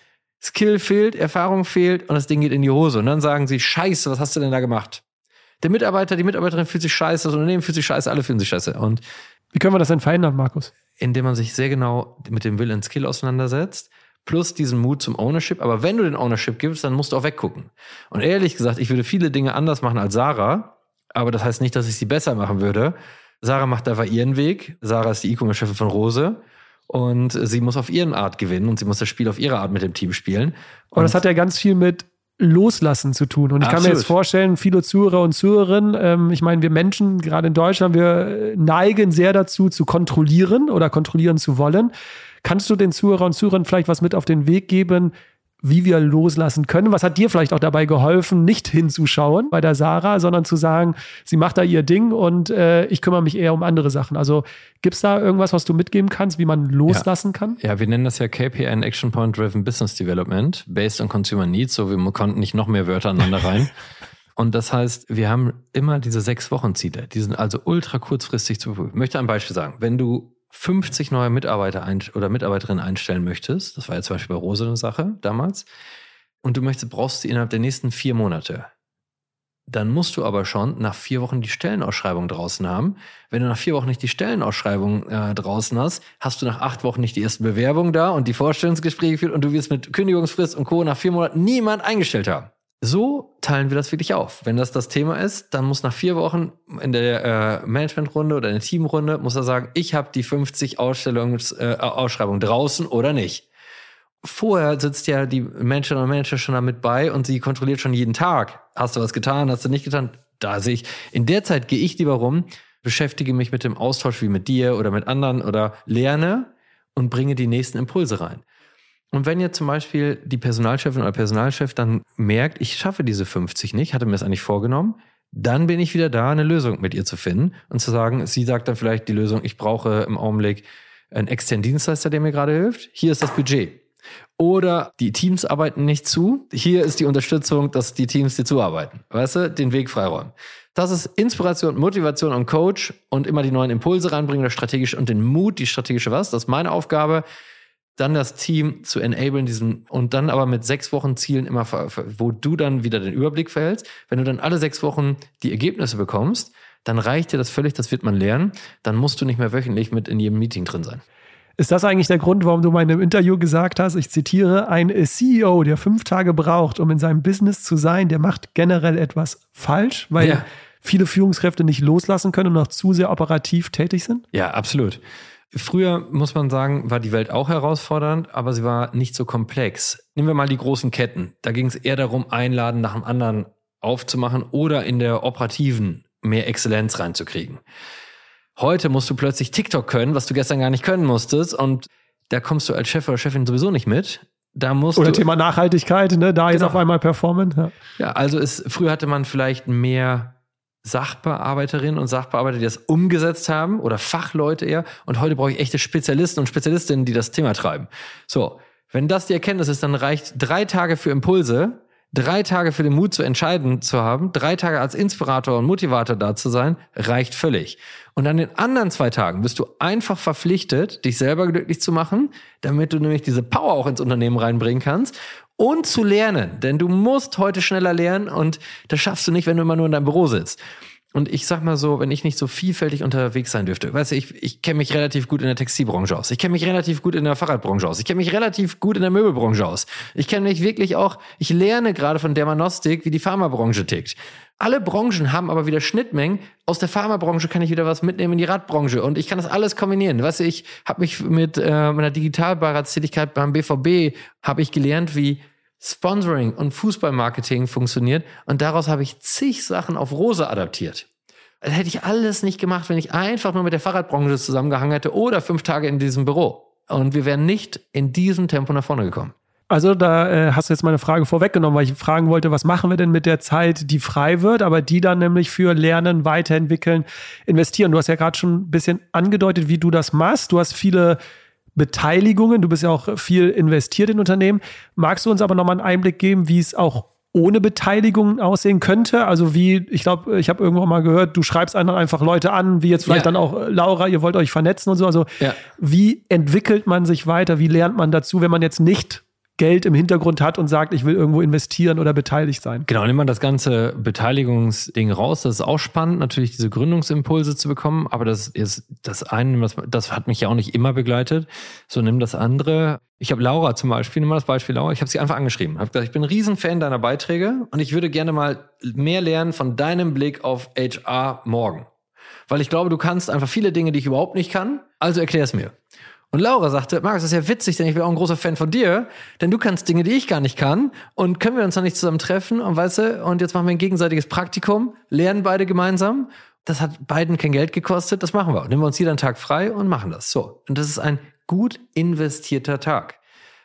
Skill fehlt, Erfahrung fehlt und das Ding geht in die Hose. Und dann sagen sie, scheiße, was hast du denn da gemacht? Der Mitarbeiter, die Mitarbeiterin fühlt sich scheiße, das Unternehmen fühlt sich scheiße, alle fühlen sich scheiße. Und wie können wir das denn verändern, Markus? Indem man sich sehr genau mit dem Will and Skill auseinandersetzt, plus diesen Mut zum Ownership. Aber wenn du den Ownership gibst, dann musst du auch weggucken. Und ehrlich gesagt, ich würde viele Dinge anders machen als Sarah, aber das heißt nicht, dass ich sie besser machen würde. Sarah macht einfach ihren Weg. Sarah ist die E-Commerce-Chefin von Rose. Und sie muss auf ihren Art gewinnen und sie muss das Spiel auf ihre Art mit dem Team spielen. Und, und das hat ja ganz viel mit Loslassen zu tun. Und ich Absolut. kann mir jetzt vorstellen, viele Zuhörer und Zuhörerinnen, ähm, ich meine, wir Menschen, gerade in Deutschland, wir neigen sehr dazu, zu kontrollieren oder kontrollieren zu wollen. Kannst du den Zuhörer und Zuhörern vielleicht was mit auf den Weg geben, wie wir loslassen können. Was hat dir vielleicht auch dabei geholfen, nicht hinzuschauen bei der Sarah, sondern zu sagen, sie macht da ihr Ding und äh, ich kümmere mich eher um andere Sachen. Also gibt es da irgendwas, was du mitgeben kannst, wie man loslassen ja. kann? Ja, wir nennen das ja KPI and Action Point Driven Business Development, based on Consumer Needs. So, wir konnten nicht noch mehr Wörter aneinander rein. Und das heißt, wir haben immer diese sechs Wochen Ziele. Die sind also ultra kurzfristig zu. Ich möchte ein Beispiel sagen. Wenn du 50 neue Mitarbeiter ein oder Mitarbeiterinnen einstellen möchtest, das war ja zum Beispiel bei Rose eine Sache damals, und du möchtest, brauchst sie innerhalb der nächsten vier Monate, dann musst du aber schon nach vier Wochen die Stellenausschreibung draußen haben. Wenn du nach vier Wochen nicht die Stellenausschreibung äh, draußen hast, hast du nach acht Wochen nicht die ersten Bewerbungen da und die Vorstellungsgespräche geführt und du wirst mit Kündigungsfrist und Co. nach vier Monaten niemand eingestellt haben. So teilen wir das wirklich auf. Wenn das das Thema ist, dann muss nach vier Wochen in der äh, Managementrunde oder in der Teamrunde, muss er sagen, ich habe die 50 Ausstellungs, äh, Ausschreibungen draußen oder nicht. Vorher sitzt ja die Managerin und Manager schon damit bei und sie kontrolliert schon jeden Tag. Hast du was getan, hast du nicht getan? Da sehe ich. In der Zeit gehe ich lieber rum, beschäftige mich mit dem Austausch wie mit dir oder mit anderen oder lerne und bringe die nächsten Impulse rein. Und wenn jetzt zum Beispiel die Personalchefin oder Personalchef dann merkt, ich schaffe diese 50 nicht, hatte mir das eigentlich vorgenommen, dann bin ich wieder da, eine Lösung mit ihr zu finden und zu sagen, sie sagt dann vielleicht die Lösung, ich brauche im Augenblick einen externen Dienstleister, der mir gerade hilft. Hier ist das Budget. Oder die Teams arbeiten nicht zu. Hier ist die Unterstützung, dass die Teams dir zuarbeiten. Weißt du, den Weg freiräumen. Das ist Inspiration, Motivation und Coach und immer die neuen Impulse reinbringen, das strategische und den Mut, die strategische was. Das ist meine Aufgabe. Dann das Team zu enablen, diesen, und dann aber mit sechs Wochen Zielen immer, wo du dann wieder den Überblick verhältst. Wenn du dann alle sechs Wochen die Ergebnisse bekommst, dann reicht dir das völlig, das wird man lernen. Dann musst du nicht mehr wöchentlich mit in jedem Meeting drin sein. Ist das eigentlich der Grund, warum du mal in einem Interview gesagt hast, ich zitiere, ein CEO, der fünf Tage braucht, um in seinem Business zu sein, der macht generell etwas falsch, weil ja. viele Führungskräfte nicht loslassen können und noch zu sehr operativ tätig sind? Ja, absolut. Früher, muss man sagen, war die Welt auch herausfordernd, aber sie war nicht so komplex. Nehmen wir mal die großen Ketten. Da ging es eher darum, Einladen nach dem anderen aufzumachen oder in der operativen mehr Exzellenz reinzukriegen. Heute musst du plötzlich TikTok können, was du gestern gar nicht können musstest. Und da kommst du als Chef oder Chefin sowieso nicht mit. Da musst oder du, Thema Nachhaltigkeit, ne? da genau. jetzt auf einmal performen. Ja, ja also ist, früher hatte man vielleicht mehr Sachbearbeiterinnen und Sachbearbeiter, die das umgesetzt haben oder Fachleute eher. Und heute brauche ich echte Spezialisten und Spezialistinnen, die das Thema treiben. So, wenn das die Erkenntnis ist, dann reicht drei Tage für Impulse drei Tage für den Mut zu entscheiden zu haben, drei Tage als Inspirator und Motivator da zu sein, reicht völlig. Und an den anderen zwei Tagen bist du einfach verpflichtet, dich selber glücklich zu machen, damit du nämlich diese Power auch ins Unternehmen reinbringen kannst und zu lernen. Denn du musst heute schneller lernen und das schaffst du nicht, wenn du immer nur in deinem Büro sitzt. Und ich sag mal so, wenn ich nicht so vielfältig unterwegs sein dürfte, weißt du, ich, ich kenne mich relativ gut in der Textilbranche aus. Ich kenne mich relativ gut in der Fahrradbranche aus. Ich kenne mich relativ gut in der Möbelbranche aus. Ich kenne mich wirklich auch, ich lerne gerade von Dermanostik, wie die Pharmabranche tickt. Alle Branchen haben aber wieder Schnittmengen. Aus der Pharmabranche kann ich wieder was mitnehmen in die Radbranche und ich kann das alles kombinieren. Weißt du, ich habe mich mit äh, meiner Digitalbeiratstätigkeit beim BVB habe ich gelernt, wie Sponsoring und Fußballmarketing funktioniert und daraus habe ich zig Sachen auf Rose adaptiert. Das hätte ich alles nicht gemacht, wenn ich einfach nur mit der Fahrradbranche zusammengehangen hätte oder fünf Tage in diesem Büro. Und wir wären nicht in diesem Tempo nach vorne gekommen. Also da äh, hast du jetzt meine Frage vorweggenommen, weil ich fragen wollte, was machen wir denn mit der Zeit, die frei wird, aber die dann nämlich für Lernen, Weiterentwickeln, investieren. Du hast ja gerade schon ein bisschen angedeutet, wie du das machst. Du hast viele Beteiligungen. Du bist ja auch viel investiert in Unternehmen. Magst du uns aber nochmal einen Einblick geben, wie es auch ohne Beteiligung aussehen könnte? Also wie, ich glaube, ich habe irgendwann mal gehört, du schreibst einfach Leute an, wie jetzt vielleicht ja. dann auch äh, Laura, ihr wollt euch vernetzen und so. Also ja. wie entwickelt man sich weiter? Wie lernt man dazu, wenn man jetzt nicht Geld im Hintergrund hat und sagt, ich will irgendwo investieren oder beteiligt sein. Genau, nimmt man das ganze Beteiligungsding raus. Das ist auch spannend, natürlich diese Gründungsimpulse zu bekommen. Aber das ist das eine, das, das hat mich ja auch nicht immer begleitet. So nimm das andere. Ich habe Laura zum Beispiel, nimm mal das Beispiel Laura. Ich habe sie einfach angeschrieben. Habe gesagt, ich bin ein Riesenfan deiner Beiträge und ich würde gerne mal mehr lernen von deinem Blick auf HR morgen. Weil ich glaube, du kannst einfach viele Dinge, die ich überhaupt nicht kann. Also erklär es mir. Und Laura sagte, Markus, das ist ja witzig, denn ich bin auch ein großer Fan von dir, denn du kannst Dinge, die ich gar nicht kann. Und können wir uns dann nicht zusammen treffen und weißt du, und jetzt machen wir ein gegenseitiges Praktikum, lernen beide gemeinsam. Das hat beiden kein Geld gekostet, das machen wir. Nehmen wir uns jeden Tag frei und machen das. So. Und das ist ein gut investierter Tag.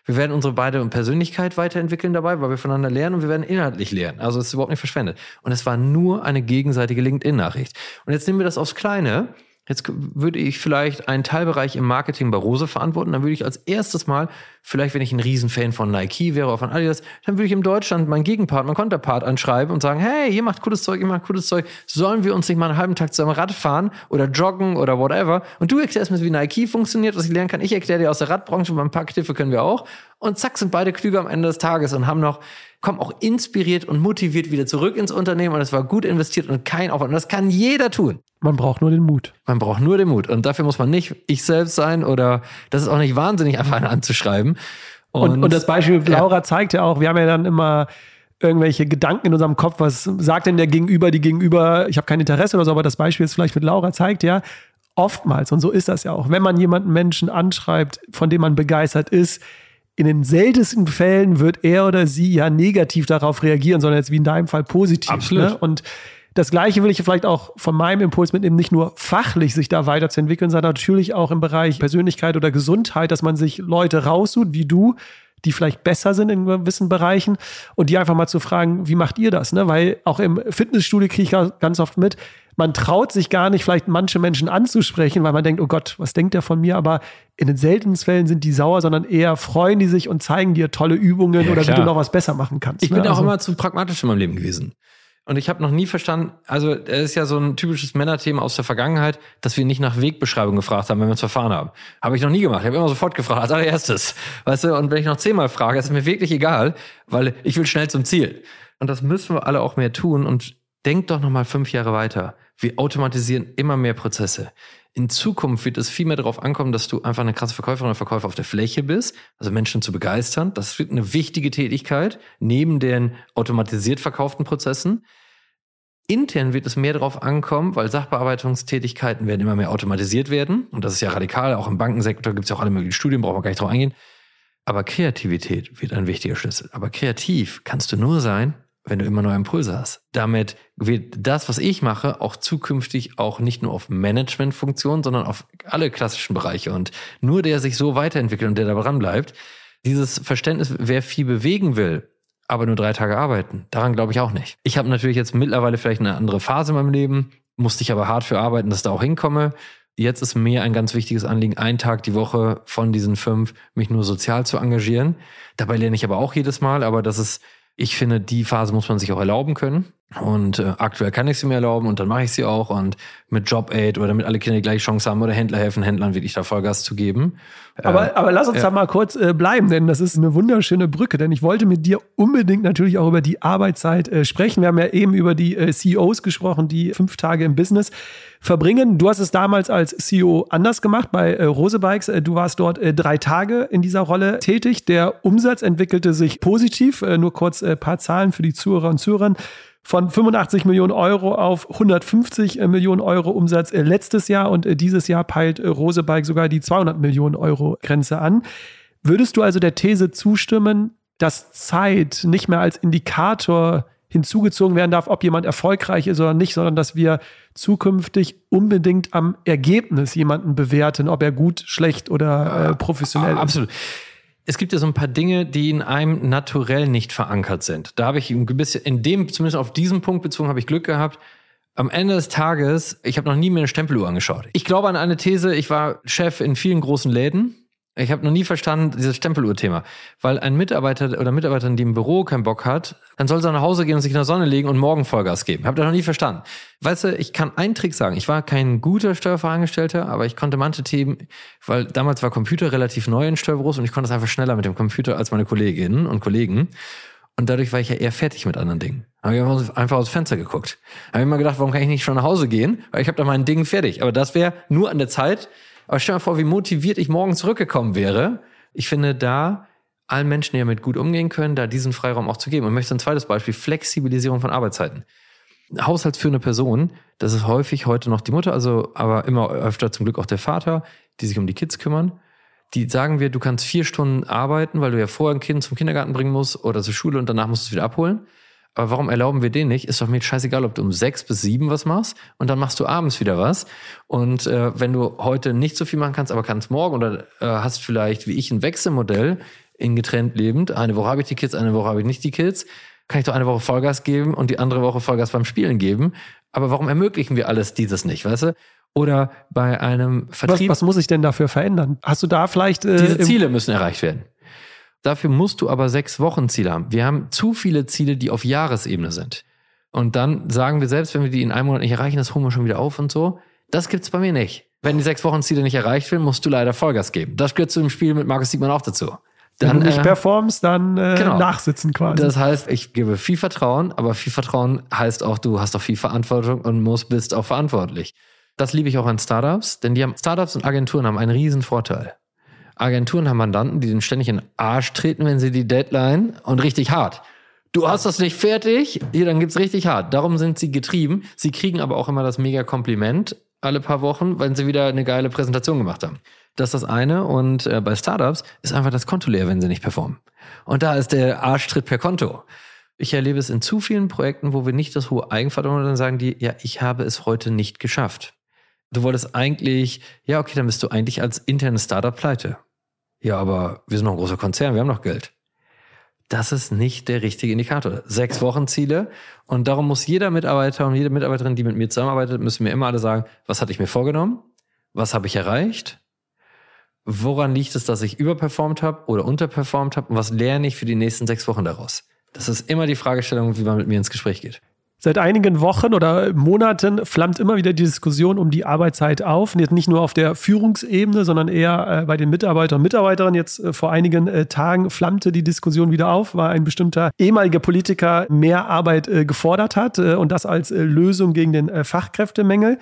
Wir werden unsere beide Persönlichkeit weiterentwickeln dabei, weil wir voneinander lernen und wir werden inhaltlich lernen. Also es ist überhaupt nicht verschwendet. Und es war nur eine gegenseitige LinkedIn-Nachricht. Und jetzt nehmen wir das aufs Kleine. Jetzt würde ich vielleicht einen Teilbereich im Marketing bei Rose verantworten. Dann würde ich als erstes mal, vielleicht wenn ich ein Riesenfan von Nike wäre oder von Adidas, dann würde ich in Deutschland meinen Gegenpart, meinen Konterpart anschreiben und sagen, hey, ihr macht cooles Zeug, ihr macht cooles Zeug. Sollen wir uns nicht mal einen halben Tag zusammen Rad fahren oder joggen oder whatever? Und du erklärst mir, wie Nike funktioniert, was ich lernen kann. Ich erkläre dir aus der Radbranche, ein paar Kniffe können wir auch. Und zack, sind beide klüger am Ende des Tages und haben noch kommen auch inspiriert und motiviert wieder zurück ins Unternehmen und es war gut investiert und kein Aufwand. Und das kann jeder tun. Man braucht nur den Mut. Man braucht nur den Mut. Und dafür muss man nicht ich selbst sein oder das ist auch nicht wahnsinnig einfach anzuschreiben. Und, und, und das Beispiel Laura ja. zeigt ja auch, wir haben ja dann immer irgendwelche Gedanken in unserem Kopf, was sagt denn der Gegenüber, die Gegenüber, ich habe kein Interesse oder so, aber das Beispiel jetzt vielleicht mit Laura zeigt ja, oftmals, und so ist das ja auch, wenn man jemanden Menschen anschreibt, von dem man begeistert ist, in den seltensten Fällen wird er oder sie ja negativ darauf reagieren, sondern jetzt wie in deinem Fall positiv. Absolut. Ne? Und das Gleiche will ich vielleicht auch von meinem Impuls mitnehmen, nicht nur fachlich sich da weiterzuentwickeln, sondern natürlich auch im Bereich Persönlichkeit oder Gesundheit, dass man sich Leute raussucht, wie du, die vielleicht besser sind in gewissen Bereichen und die einfach mal zu fragen, wie macht ihr das? Ne? Weil auch im Fitnessstudio kriege ich ganz oft mit, man traut sich gar nicht, vielleicht manche Menschen anzusprechen, weil man denkt, oh Gott, was denkt der von mir? Aber in den seltensten Fällen sind die sauer, sondern eher freuen die sich und zeigen dir tolle Übungen ja, oder klar. wie du noch was besser machen kannst. Ich ne? bin auch also, immer zu pragmatisch in meinem Leben gewesen. Und ich habe noch nie verstanden, also es ist ja so ein typisches Männerthema aus der Vergangenheit, dass wir nicht nach Wegbeschreibung gefragt haben, wenn wir uns verfahren haben. Habe ich noch nie gemacht. Ich habe immer sofort gefragt, als allererstes. Weißt du, und wenn ich noch zehnmal frage, ist mir wirklich egal, weil ich will schnell zum Ziel. Und das müssen wir alle auch mehr tun. Und denkt doch noch mal fünf Jahre weiter. Wir automatisieren immer mehr Prozesse. In Zukunft wird es viel mehr darauf ankommen, dass du einfach eine krasse Verkäuferin oder Verkäufer auf der Fläche bist, also Menschen zu begeistern. Das wird eine wichtige Tätigkeit neben den automatisiert verkauften Prozessen. Intern wird es mehr darauf ankommen, weil Sachbearbeitungstätigkeiten werden immer mehr automatisiert werden. Und das ist ja radikal. Auch im Bankensektor gibt es ja auch alle möglichen Studien, brauchen wir gar nicht drauf eingehen. Aber Kreativität wird ein wichtiger Schlüssel. Aber kreativ kannst du nur sein, wenn du immer neue Impulse hast. Damit wird das, was ich mache, auch zukünftig auch nicht nur auf Managementfunktionen, sondern auf alle klassischen Bereiche. Und nur der sich so weiterentwickelt und der da dran bleibt, dieses Verständnis, wer viel bewegen will, aber nur drei Tage arbeiten. Daran glaube ich auch nicht. Ich habe natürlich jetzt mittlerweile vielleicht eine andere Phase in meinem Leben, musste ich aber hart für arbeiten, dass ich da auch hinkomme. Jetzt ist mir ein ganz wichtiges Anliegen, einen Tag die Woche von diesen fünf mich nur sozial zu engagieren. Dabei lerne ich aber auch jedes Mal, aber das ist, ich finde, die Phase muss man sich auch erlauben können. Und äh, aktuell kann ich sie mir erlauben und dann mache ich sie auch. Und mit Job Aid oder damit alle Kinder die gleiche Chance haben oder Händler helfen, Händlern wirklich da Vollgas zu geben. Aber, äh, aber lass uns ja. da mal kurz äh, bleiben, denn das ist eine wunderschöne Brücke. Denn ich wollte mit dir unbedingt natürlich auch über die Arbeitszeit äh, sprechen. Wir haben ja eben über die äh, CEOs gesprochen, die fünf Tage im Business verbringen. Du hast es damals als CEO anders gemacht bei äh, Rose Bikes. Äh, du warst dort äh, drei Tage in dieser Rolle tätig. Der Umsatz entwickelte sich positiv. Äh, nur kurz ein äh, paar Zahlen für die Zuhörer und Zuhörer von 85 Millionen Euro auf 150 äh, Millionen Euro Umsatz äh, letztes Jahr und äh, dieses Jahr peilt Rosebike sogar die 200 Millionen Euro Grenze an. Würdest du also der These zustimmen, dass Zeit nicht mehr als Indikator hinzugezogen werden darf, ob jemand erfolgreich ist oder nicht, sondern dass wir zukünftig unbedingt am Ergebnis jemanden bewerten, ob er gut, schlecht oder äh, professionell ist? Absolut es gibt ja so ein paar Dinge, die in einem naturell nicht verankert sind. Da habe ich ein bisschen, in dem, zumindest auf diesen Punkt bezogen, habe ich Glück gehabt. Am Ende des Tages, ich habe noch nie mir eine Stempeluhr angeschaut. Ich glaube an eine These, ich war Chef in vielen großen Läden ich habe noch nie verstanden, dieses Stempeluhr-Thema. Weil ein Mitarbeiter oder Mitarbeiterin, die im Büro keinen Bock hat, dann soll sie nach Hause gehen und sich in der Sonne legen und morgen Vollgas geben. Hab das noch nie verstanden. Weißt du, ich kann einen Trick sagen. Ich war kein guter Steuerfachangestellter, aber ich konnte manche Themen, weil damals war Computer relativ neu in Steuerbüros und ich konnte es einfach schneller mit dem Computer als meine Kolleginnen und Kollegen. Und dadurch war ich ja eher fertig mit anderen Dingen. Habe ich einfach aus dem Fenster geguckt. Habe ich mal gedacht, warum kann ich nicht schon nach Hause gehen? Weil ich habe da mein Ding fertig. Aber das wäre nur an der Zeit, aber stell dir mal vor, wie motiviert ich morgen zurückgekommen wäre. Ich finde da allen Menschen, die damit gut umgehen können, da diesen Freiraum auch zu geben. Und möchte ein zweites Beispiel, Flexibilisierung von Arbeitszeiten. Haushaltsführende Person, das ist häufig heute noch die Mutter, also aber immer öfter zum Glück auch der Vater, die sich um die Kids kümmern. Die sagen wir, du kannst vier Stunden arbeiten, weil du ja vorher ein Kind zum Kindergarten bringen musst oder zur Schule und danach musst du es wieder abholen. Aber warum erlauben wir den nicht? Ist doch mir scheißegal, ob du um sechs bis sieben was machst und dann machst du abends wieder was. Und äh, wenn du heute nicht so viel machen kannst, aber kannst morgen oder äh, hast vielleicht wie ich ein Wechselmodell in getrennt lebend. Eine Woche habe ich die Kids, eine Woche habe ich nicht die Kids. Kann ich doch eine Woche Vollgas geben und die andere Woche Vollgas beim Spielen geben. Aber warum ermöglichen wir alles dieses nicht, weißt du? Oder bei einem Vertrieb. Was, was muss ich denn dafür verändern? Hast du da vielleicht. Äh, Diese Ziele müssen erreicht werden. Dafür musst du aber sechs Wochen Ziele haben. Wir haben zu viele Ziele, die auf Jahresebene sind. Und dann sagen wir selbst, wenn wir die in einem Monat nicht erreichen, das holen wir schon wieder auf und so. Das gibt's bei mir nicht. Wenn die sechs Wochen Ziele nicht erreicht werden, musst du leider Vollgas geben. Das gehört zu dem Spiel mit Markus Siegmann auch dazu. Dann, Wenn du nicht äh, performst, dann äh, genau. nachsitzen quasi. Das heißt, ich gebe viel Vertrauen, aber viel Vertrauen heißt auch, du hast auch viel Verantwortung und musst, bist auch verantwortlich. Das liebe ich auch an Startups, denn die haben, Startups und Agenturen haben einen riesen Vorteil. Agenturen haben Mandanten, die den ständig in den Arsch treten, wenn sie die Deadline und richtig hart. Du hast das nicht fertig, hier, dann gibt's richtig hart. Darum sind sie getrieben. Sie kriegen aber auch immer das mega Kompliment alle paar Wochen, wenn sie wieder eine geile Präsentation gemacht haben. Das ist das eine. Und äh, bei Startups ist einfach das Konto leer, wenn sie nicht performen. Und da ist der Arschtritt per Konto. Ich erlebe es in zu vielen Projekten, wo wir nicht das hohe Eigenvertrauen dann sagen die, ja, ich habe es heute nicht geschafft. Du wolltest eigentlich, ja, okay, dann bist du eigentlich als internes Startup pleite. Ja, aber wir sind noch ein großer Konzern, wir haben noch Geld. Das ist nicht der richtige Indikator. Sechs Wochen Ziele. Und darum muss jeder Mitarbeiter und jede Mitarbeiterin, die mit mir zusammenarbeitet, müssen mir immer alle sagen, was hatte ich mir vorgenommen? Was habe ich erreicht? Woran liegt es, dass ich überperformt habe oder unterperformt habe? Und was lerne ich für die nächsten sechs Wochen daraus? Das ist immer die Fragestellung, wie man mit mir ins Gespräch geht. Seit einigen Wochen oder Monaten flammt immer wieder die Diskussion um die Arbeitszeit auf. Jetzt nicht nur auf der Führungsebene, sondern eher äh, bei den Mitarbeitern und Mitarbeiterinnen. Jetzt äh, vor einigen äh, Tagen flammte die Diskussion wieder auf, weil ein bestimmter ehemaliger Politiker mehr Arbeit gefordert hat und das als Lösung gegen den Fachkräftemängel.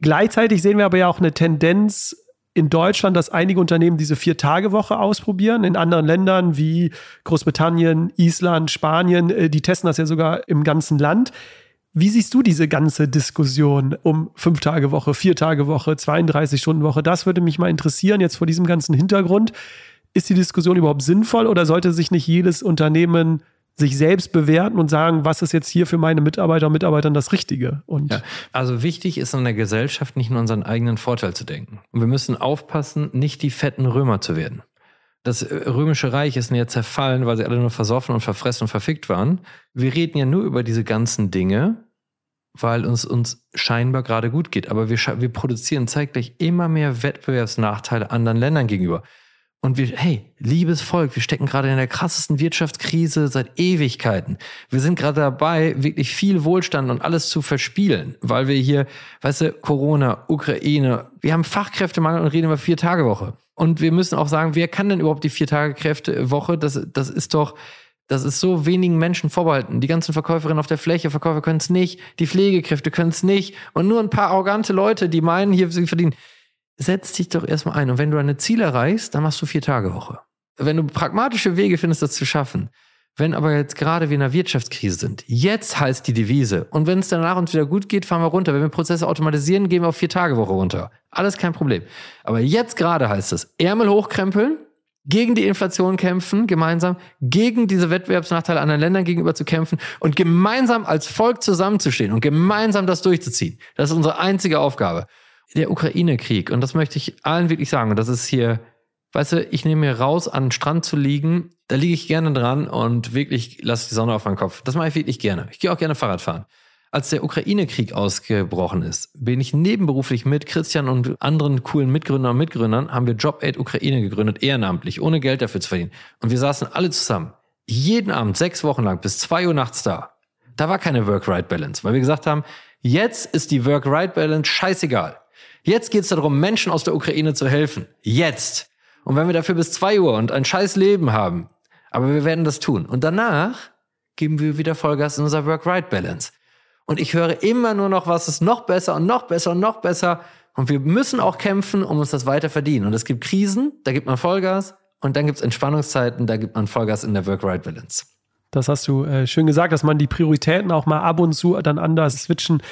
Gleichzeitig sehen wir aber ja auch eine Tendenz in Deutschland, dass einige Unternehmen diese Vier-Tage-Woche ausprobieren. In anderen Ländern wie Großbritannien, Island, Spanien, äh, die testen das ja sogar im ganzen Land. Wie siehst du diese ganze Diskussion um Fünf-Tage-Woche, Vier-Tage-Woche, 32-Stunden-Woche? Das würde mich mal interessieren, jetzt vor diesem ganzen Hintergrund. Ist die Diskussion überhaupt sinnvoll oder sollte sich nicht jedes Unternehmen sich selbst bewerten und sagen, was ist jetzt hier für meine Mitarbeiter und Mitarbeiter das Richtige. Und ja, also wichtig ist in der Gesellschaft nicht nur unseren eigenen Vorteil zu denken. Und wir müssen aufpassen, nicht die fetten Römer zu werden. Das äh, römische Reich ist ja zerfallen, weil sie alle nur versoffen und verfressen und verfickt waren. Wir reden ja nur über diese ganzen Dinge, weil uns uns scheinbar gerade gut geht. Aber wir, wir produzieren zeitgleich immer mehr Wettbewerbsnachteile anderen Ländern gegenüber. Und wir, hey, liebes Volk, wir stecken gerade in der krassesten Wirtschaftskrise seit Ewigkeiten. Wir sind gerade dabei, wirklich viel Wohlstand und alles zu verspielen, weil wir hier, weißt du, Corona, Ukraine, wir haben Fachkräftemangel und reden über Vier-Tage-Woche. Und wir müssen auch sagen, wer kann denn überhaupt die Vier-Tage-Kräfte-Woche? Das, das ist doch, das ist so wenigen Menschen vorbehalten. Die ganzen Verkäuferinnen auf der Fläche, Verkäufer können es nicht, die Pflegekräfte können es nicht und nur ein paar arrogante Leute, die meinen, hier sie verdienen setz dich doch erstmal ein. Und wenn du deine Ziele erreichst, dann machst du vier Tage Woche. Wenn du pragmatische Wege findest, das zu schaffen, wenn aber jetzt gerade wir in einer Wirtschaftskrise sind, jetzt heißt die Devise. Und wenn es danach uns wieder gut geht, fahren wir runter. Wenn wir Prozesse automatisieren, gehen wir auf vier Tage Woche runter. Alles kein Problem. Aber jetzt gerade heißt es, Ärmel hochkrempeln, gegen die Inflation kämpfen, gemeinsam, gegen diese Wettbewerbsnachteile anderen Ländern gegenüber zu kämpfen und gemeinsam als Volk zusammenzustehen und gemeinsam das durchzuziehen. Das ist unsere einzige Aufgabe der Ukraine-Krieg, und das möchte ich allen wirklich sagen, und das ist hier, weißt du, ich nehme mir raus, an den Strand zu liegen, da liege ich gerne dran und wirklich lasse die Sonne auf meinen Kopf. Das mache ich wirklich gerne. Ich gehe auch gerne Fahrrad fahren. Als der Ukraine-Krieg ausgebrochen ist, bin ich nebenberuflich mit Christian und anderen coolen Mitgründern und Mitgründern, haben wir Job Aid Ukraine gegründet, ehrenamtlich, ohne Geld dafür zu verdienen. Und wir saßen alle zusammen, jeden Abend, sechs Wochen lang, bis zwei Uhr nachts da. Da war keine Work-Right-Balance, weil wir gesagt haben, jetzt ist die Work-Right-Balance scheißegal. Jetzt geht es darum, Menschen aus der Ukraine zu helfen. Jetzt. Und wenn wir dafür bis zwei Uhr und ein scheiß Leben haben, aber wir werden das tun. Und danach geben wir wieder Vollgas in unser Work-Right-Balance. Und ich höre immer nur noch, was ist noch besser und noch besser und noch besser. Und wir müssen auch kämpfen, um uns das weiter verdienen. Und es gibt Krisen, da gibt man Vollgas. Und dann gibt es Entspannungszeiten, da gibt man Vollgas in der Work-Right-Balance. Das hast du äh, schön gesagt, dass man die Prioritäten auch mal ab und zu dann anders switchen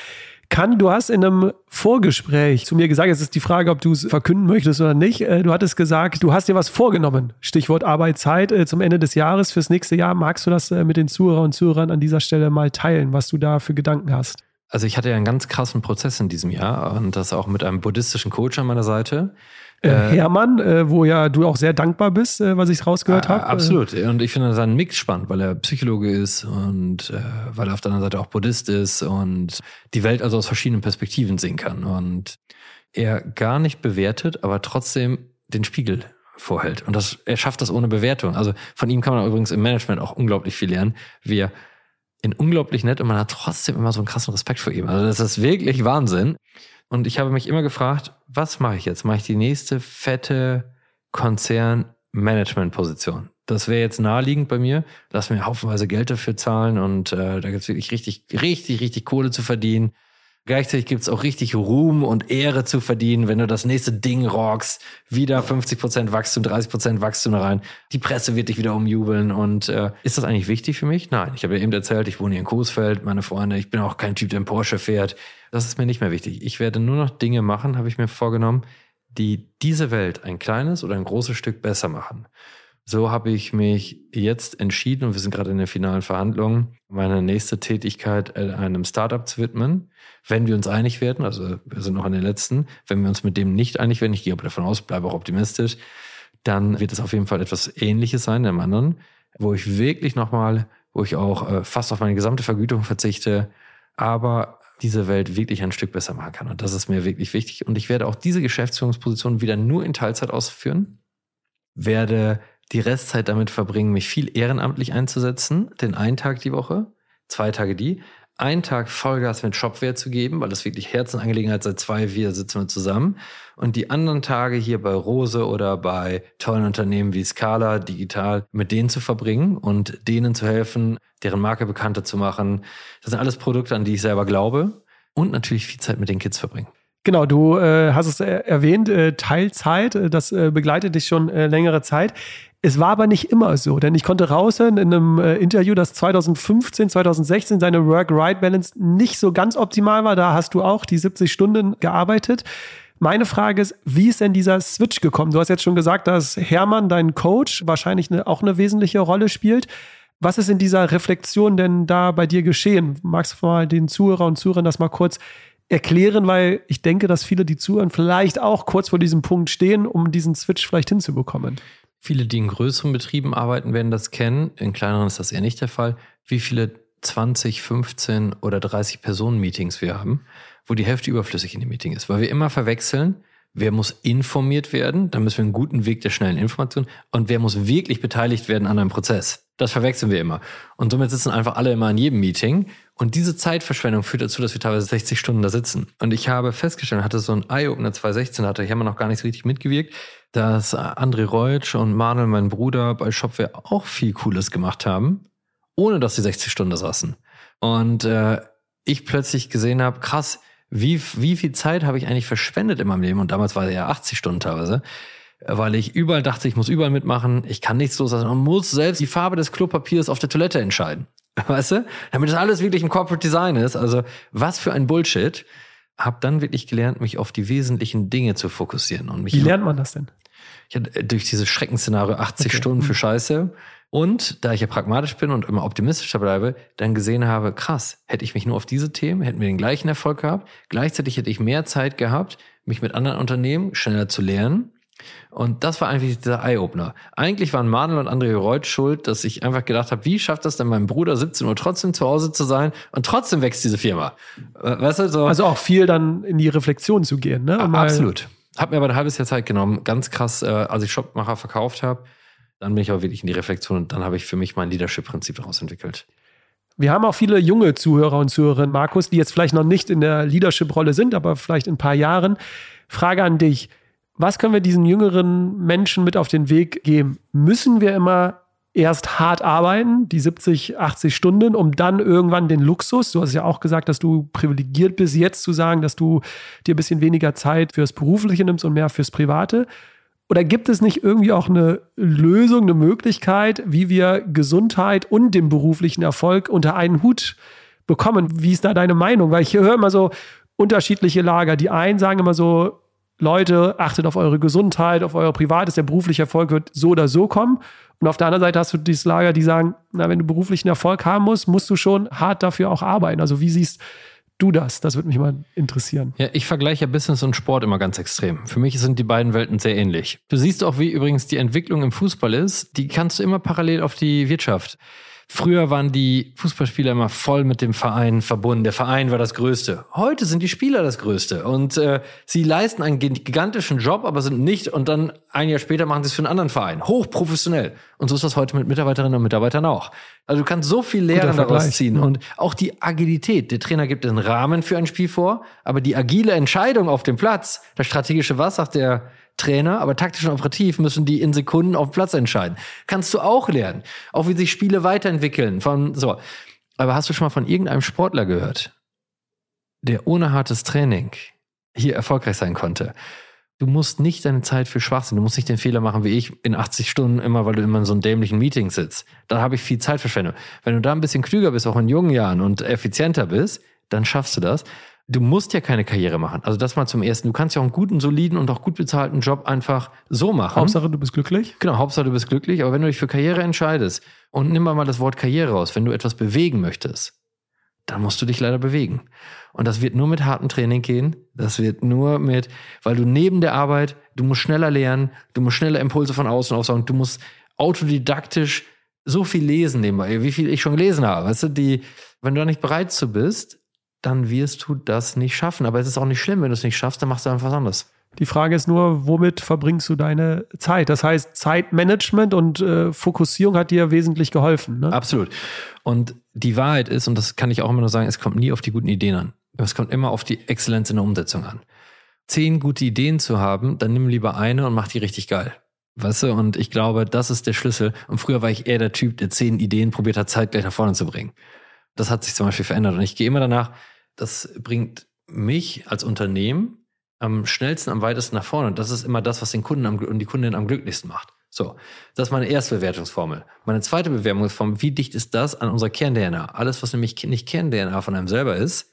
kann. Du hast in einem Vorgespräch zu mir gesagt, es ist die Frage, ob du es verkünden möchtest oder nicht. Äh, du hattest gesagt, du hast dir was vorgenommen. Stichwort Arbeitszeit äh, zum Ende des Jahres fürs nächste Jahr. Magst du das äh, mit den Zuhörer und Zuhörern an dieser Stelle mal teilen, was du da für Gedanken hast? Also ich hatte ja einen ganz krassen Prozess in diesem Jahr und das auch mit einem buddhistischen Coach an meiner Seite. Äh, Hermann, äh, wo ja du auch sehr dankbar bist, äh, was ich rausgehört habe. Absolut. Und ich finde seinen Mix spannend, weil er Psychologe ist und äh, weil er auf der anderen Seite auch Buddhist ist und die Welt also aus verschiedenen Perspektiven sehen kann. Und er gar nicht bewertet, aber trotzdem den Spiegel vorhält. Und das, er schafft das ohne Bewertung. Also von ihm kann man übrigens im Management auch unglaublich viel lernen, wie er in unglaublich nett und man hat trotzdem immer so einen krassen Respekt vor ihm. Also das ist wirklich Wahnsinn. Und ich habe mich immer gefragt, was mache ich jetzt? Mache ich die nächste fette Konzern-Management-Position? Das wäre jetzt naheliegend bei mir. Lass mir haufenweise Geld dafür zahlen und äh, da gibt es wirklich richtig, richtig, richtig Kohle zu verdienen. Gleichzeitig gibt es auch richtig Ruhm und Ehre zu verdienen, wenn du das nächste Ding rockst. Wieder 50% Wachstum, 30% Wachstum rein. Die Presse wird dich wieder umjubeln. Und äh, ist das eigentlich wichtig für mich? Nein. Ich habe ja eben erzählt, ich wohne hier in Coesfeld, meine Freunde. Ich bin auch kein Typ, der einen Porsche fährt. Das ist mir nicht mehr wichtig. Ich werde nur noch Dinge machen, habe ich mir vorgenommen, die diese Welt ein kleines oder ein großes Stück besser machen. So habe ich mich jetzt entschieden, und wir sind gerade in der finalen Verhandlung, meine nächste Tätigkeit einem Startup zu widmen. Wenn wir uns einig werden, also wir sind noch an den letzten, wenn wir uns mit dem nicht einig werden, ich gehe aber davon aus, bleibe auch optimistisch, dann wird es auf jeden Fall etwas Ähnliches sein, dem anderen, wo ich wirklich nochmal, wo ich auch äh, fast auf meine gesamte Vergütung verzichte, aber diese Welt wirklich ein Stück besser machen kann. Und das ist mir wirklich wichtig. Und ich werde auch diese Geschäftsführungsposition wieder nur in Teilzeit ausführen, werde die Restzeit damit verbringen, mich viel ehrenamtlich einzusetzen, den einen Tag die Woche, zwei Tage die, einen Tag Vollgas mit Shopware zu geben, weil das wirklich Herzenangelegenheit seit zwei, vier sitzen wir zusammen. Und die anderen Tage hier bei Rose oder bei tollen Unternehmen wie Scala Digital mit denen zu verbringen und denen zu helfen, deren Marke bekannter zu machen. Das sind alles Produkte, an die ich selber glaube. Und natürlich viel Zeit mit den Kids verbringen. Genau, du äh, hast es erwähnt, äh, Teilzeit, äh, das äh, begleitet dich schon äh, längere Zeit. Es war aber nicht immer so, denn ich konnte raushören in einem äh, Interview, dass 2015, 2016 seine Work-Right-Balance nicht so ganz optimal war. Da hast du auch die 70 Stunden gearbeitet. Meine Frage ist, wie ist denn dieser Switch gekommen? Du hast jetzt schon gesagt, dass Hermann, dein Coach, wahrscheinlich eine, auch eine wesentliche Rolle spielt. Was ist in dieser Reflexion denn da bei dir geschehen? Magst du mal den Zuhörer und Zuhörern das mal kurz erklären, weil ich denke, dass viele, die zuhören, vielleicht auch kurz vor diesem Punkt stehen, um diesen Switch vielleicht hinzubekommen. Viele, die in größeren Betrieben arbeiten, werden das kennen. In kleineren ist das eher nicht der Fall. Wie viele 20, 15 oder 30 Personen Meetings wir haben, wo die Hälfte überflüssig in dem Meeting ist, weil wir immer verwechseln, wer muss informiert werden, dann müssen wir einen guten Weg der schnellen Information und wer muss wirklich beteiligt werden an einem Prozess. Das verwechseln wir immer. Und somit sitzen einfach alle immer in jedem Meeting. Und diese Zeitverschwendung führt dazu, dass wir teilweise 60 Stunden da sitzen. Und ich habe festgestellt, hatte so ein Eye-Opener 2016, hatte ich immer noch gar nicht so richtig mitgewirkt, dass André Reutsch und Manuel, mein Bruder, bei Shopware auch viel Cooles gemacht haben, ohne dass sie 60 Stunden saßen. Und äh, ich plötzlich gesehen habe, krass, wie, wie viel Zeit habe ich eigentlich verschwendet in meinem Leben? Und damals war es ja 80 Stunden teilweise weil ich überall dachte, ich muss überall mitmachen, ich kann nichts loslassen und muss selbst die Farbe des Klopapiers auf der Toilette entscheiden. Weißt du? Damit das alles wirklich ein Corporate Design ist. Also was für ein Bullshit. Hab dann wirklich gelernt, mich auf die wesentlichen Dinge zu fokussieren. Und mich Wie lernt man das denn? Ich hatte äh, durch dieses Schreckensszenario 80 okay. Stunden für hm. Scheiße. Und da ich ja pragmatisch bin und immer optimistischer bleibe, dann gesehen habe, krass, hätte ich mich nur auf diese Themen, hätten wir den gleichen Erfolg gehabt. Gleichzeitig hätte ich mehr Zeit gehabt, mich mit anderen Unternehmen schneller zu lernen und das war eigentlich dieser Eye-Opener. Eigentlich waren Manuel und André Reut schuld, dass ich einfach gedacht habe, wie schafft das denn mein Bruder 17 Uhr trotzdem zu Hause zu sein und trotzdem wächst diese Firma? Weißt du, so. Also auch viel dann in die Reflexion zu gehen, ne? Um Absolut. Hab mir aber ein halbes Jahr Zeit genommen. Ganz krass, äh, als ich Shopmacher verkauft habe, dann bin ich auch wirklich in die Reflexion und dann habe ich für mich mein Leadership-Prinzip daraus entwickelt. Wir haben auch viele junge Zuhörer und Zuhörerinnen, Markus, die jetzt vielleicht noch nicht in der Leadership-Rolle sind, aber vielleicht in ein paar Jahren. Frage an dich was können wir diesen jüngeren Menschen mit auf den Weg geben? Müssen wir immer erst hart arbeiten, die 70, 80 Stunden, um dann irgendwann den Luxus, du hast ja auch gesagt, dass du privilegiert bist, jetzt zu sagen, dass du dir ein bisschen weniger Zeit fürs Berufliche nimmst und mehr fürs Private? Oder gibt es nicht irgendwie auch eine Lösung, eine Möglichkeit, wie wir Gesundheit und den beruflichen Erfolg unter einen Hut bekommen? Wie ist da deine Meinung? Weil ich höre immer so unterschiedliche Lager. Die einen sagen immer so, Leute, achtet auf eure Gesundheit, auf euer Privates, der berufliche Erfolg wird so oder so kommen. Und auf der anderen Seite hast du dieses Lager, die sagen, na, wenn du beruflichen Erfolg haben musst, musst du schon hart dafür auch arbeiten. Also wie siehst du das? Das würde mich mal interessieren. Ja, ich vergleiche Business und Sport immer ganz extrem. Für mich sind die beiden Welten sehr ähnlich. Du siehst auch, wie übrigens die Entwicklung im Fußball ist. Die kannst du immer parallel auf die Wirtschaft. Früher waren die Fußballspieler immer voll mit dem Verein verbunden. Der Verein war das Größte. Heute sind die Spieler das Größte. Und äh, sie leisten einen gigantischen Job, aber sind nicht. Und dann ein Jahr später machen sie es für einen anderen Verein. Hochprofessionell. Und so ist das heute mit Mitarbeiterinnen und Mitarbeitern auch. Also du kannst so viel Lehren daraus ziehen. Und auch die Agilität. Der Trainer gibt den Rahmen für ein Spiel vor, aber die agile Entscheidung auf dem Platz, das strategische Was sagt der Trainer, aber taktisch und operativ müssen die in Sekunden auf dem Platz entscheiden. Kannst du auch lernen. Auch wie sich Spiele weiterentwickeln. Von, so. Aber hast du schon mal von irgendeinem Sportler gehört, der ohne hartes Training hier erfolgreich sein konnte? Du musst nicht deine Zeit für Schwachsinn, du musst nicht den Fehler machen wie ich in 80 Stunden immer, weil du immer in so einem dämlichen Meeting sitzt. Da habe ich viel Zeit verschwendet. Wenn du da ein bisschen klüger bist, auch in jungen Jahren und effizienter bist, dann schaffst du das du musst ja keine Karriere machen. Also das mal zum ersten. Du kannst ja auch einen guten, soliden und auch gut bezahlten Job einfach so machen. Hauptsache, du bist glücklich. Genau, Hauptsache, du bist glücklich. Aber wenn du dich für Karriere entscheidest und nimm mal das Wort Karriere raus, wenn du etwas bewegen möchtest, dann musst du dich leider bewegen. Und das wird nur mit hartem Training gehen. Das wird nur mit, weil du neben der Arbeit, du musst schneller lernen, du musst schneller Impulse von außen aufsaugen, du musst autodidaktisch so viel lesen nebenbei, wie viel ich schon gelesen habe. Weißt du, die, wenn du da nicht bereit zu bist, dann wirst du das nicht schaffen. Aber es ist auch nicht schlimm, wenn du es nicht schaffst, dann machst du einfach was anderes. Die Frage ist nur, womit verbringst du deine Zeit? Das heißt, Zeitmanagement und äh, Fokussierung hat dir wesentlich geholfen. Ne? Absolut. Und die Wahrheit ist, und das kann ich auch immer nur sagen, es kommt nie auf die guten Ideen an. Es kommt immer auf die Exzellenz in der Umsetzung an. Zehn gute Ideen zu haben, dann nimm lieber eine und mach die richtig geil. Weißt du, und ich glaube, das ist der Schlüssel. Und früher war ich eher der Typ, der zehn Ideen probiert hat, zeitgleich nach vorne zu bringen. Das hat sich zum Beispiel verändert. Und ich gehe immer danach, das bringt mich als Unternehmen am schnellsten, am weitesten nach vorne. Und das ist immer das, was den Kunden am, und die Kundin am glücklichsten macht. So, das ist meine erste Bewertungsformel. Meine zweite Bewertungsformel, wie dicht ist das an unserer Kern-DNA? Alles, was nämlich nicht Kern-DNA von einem selber ist,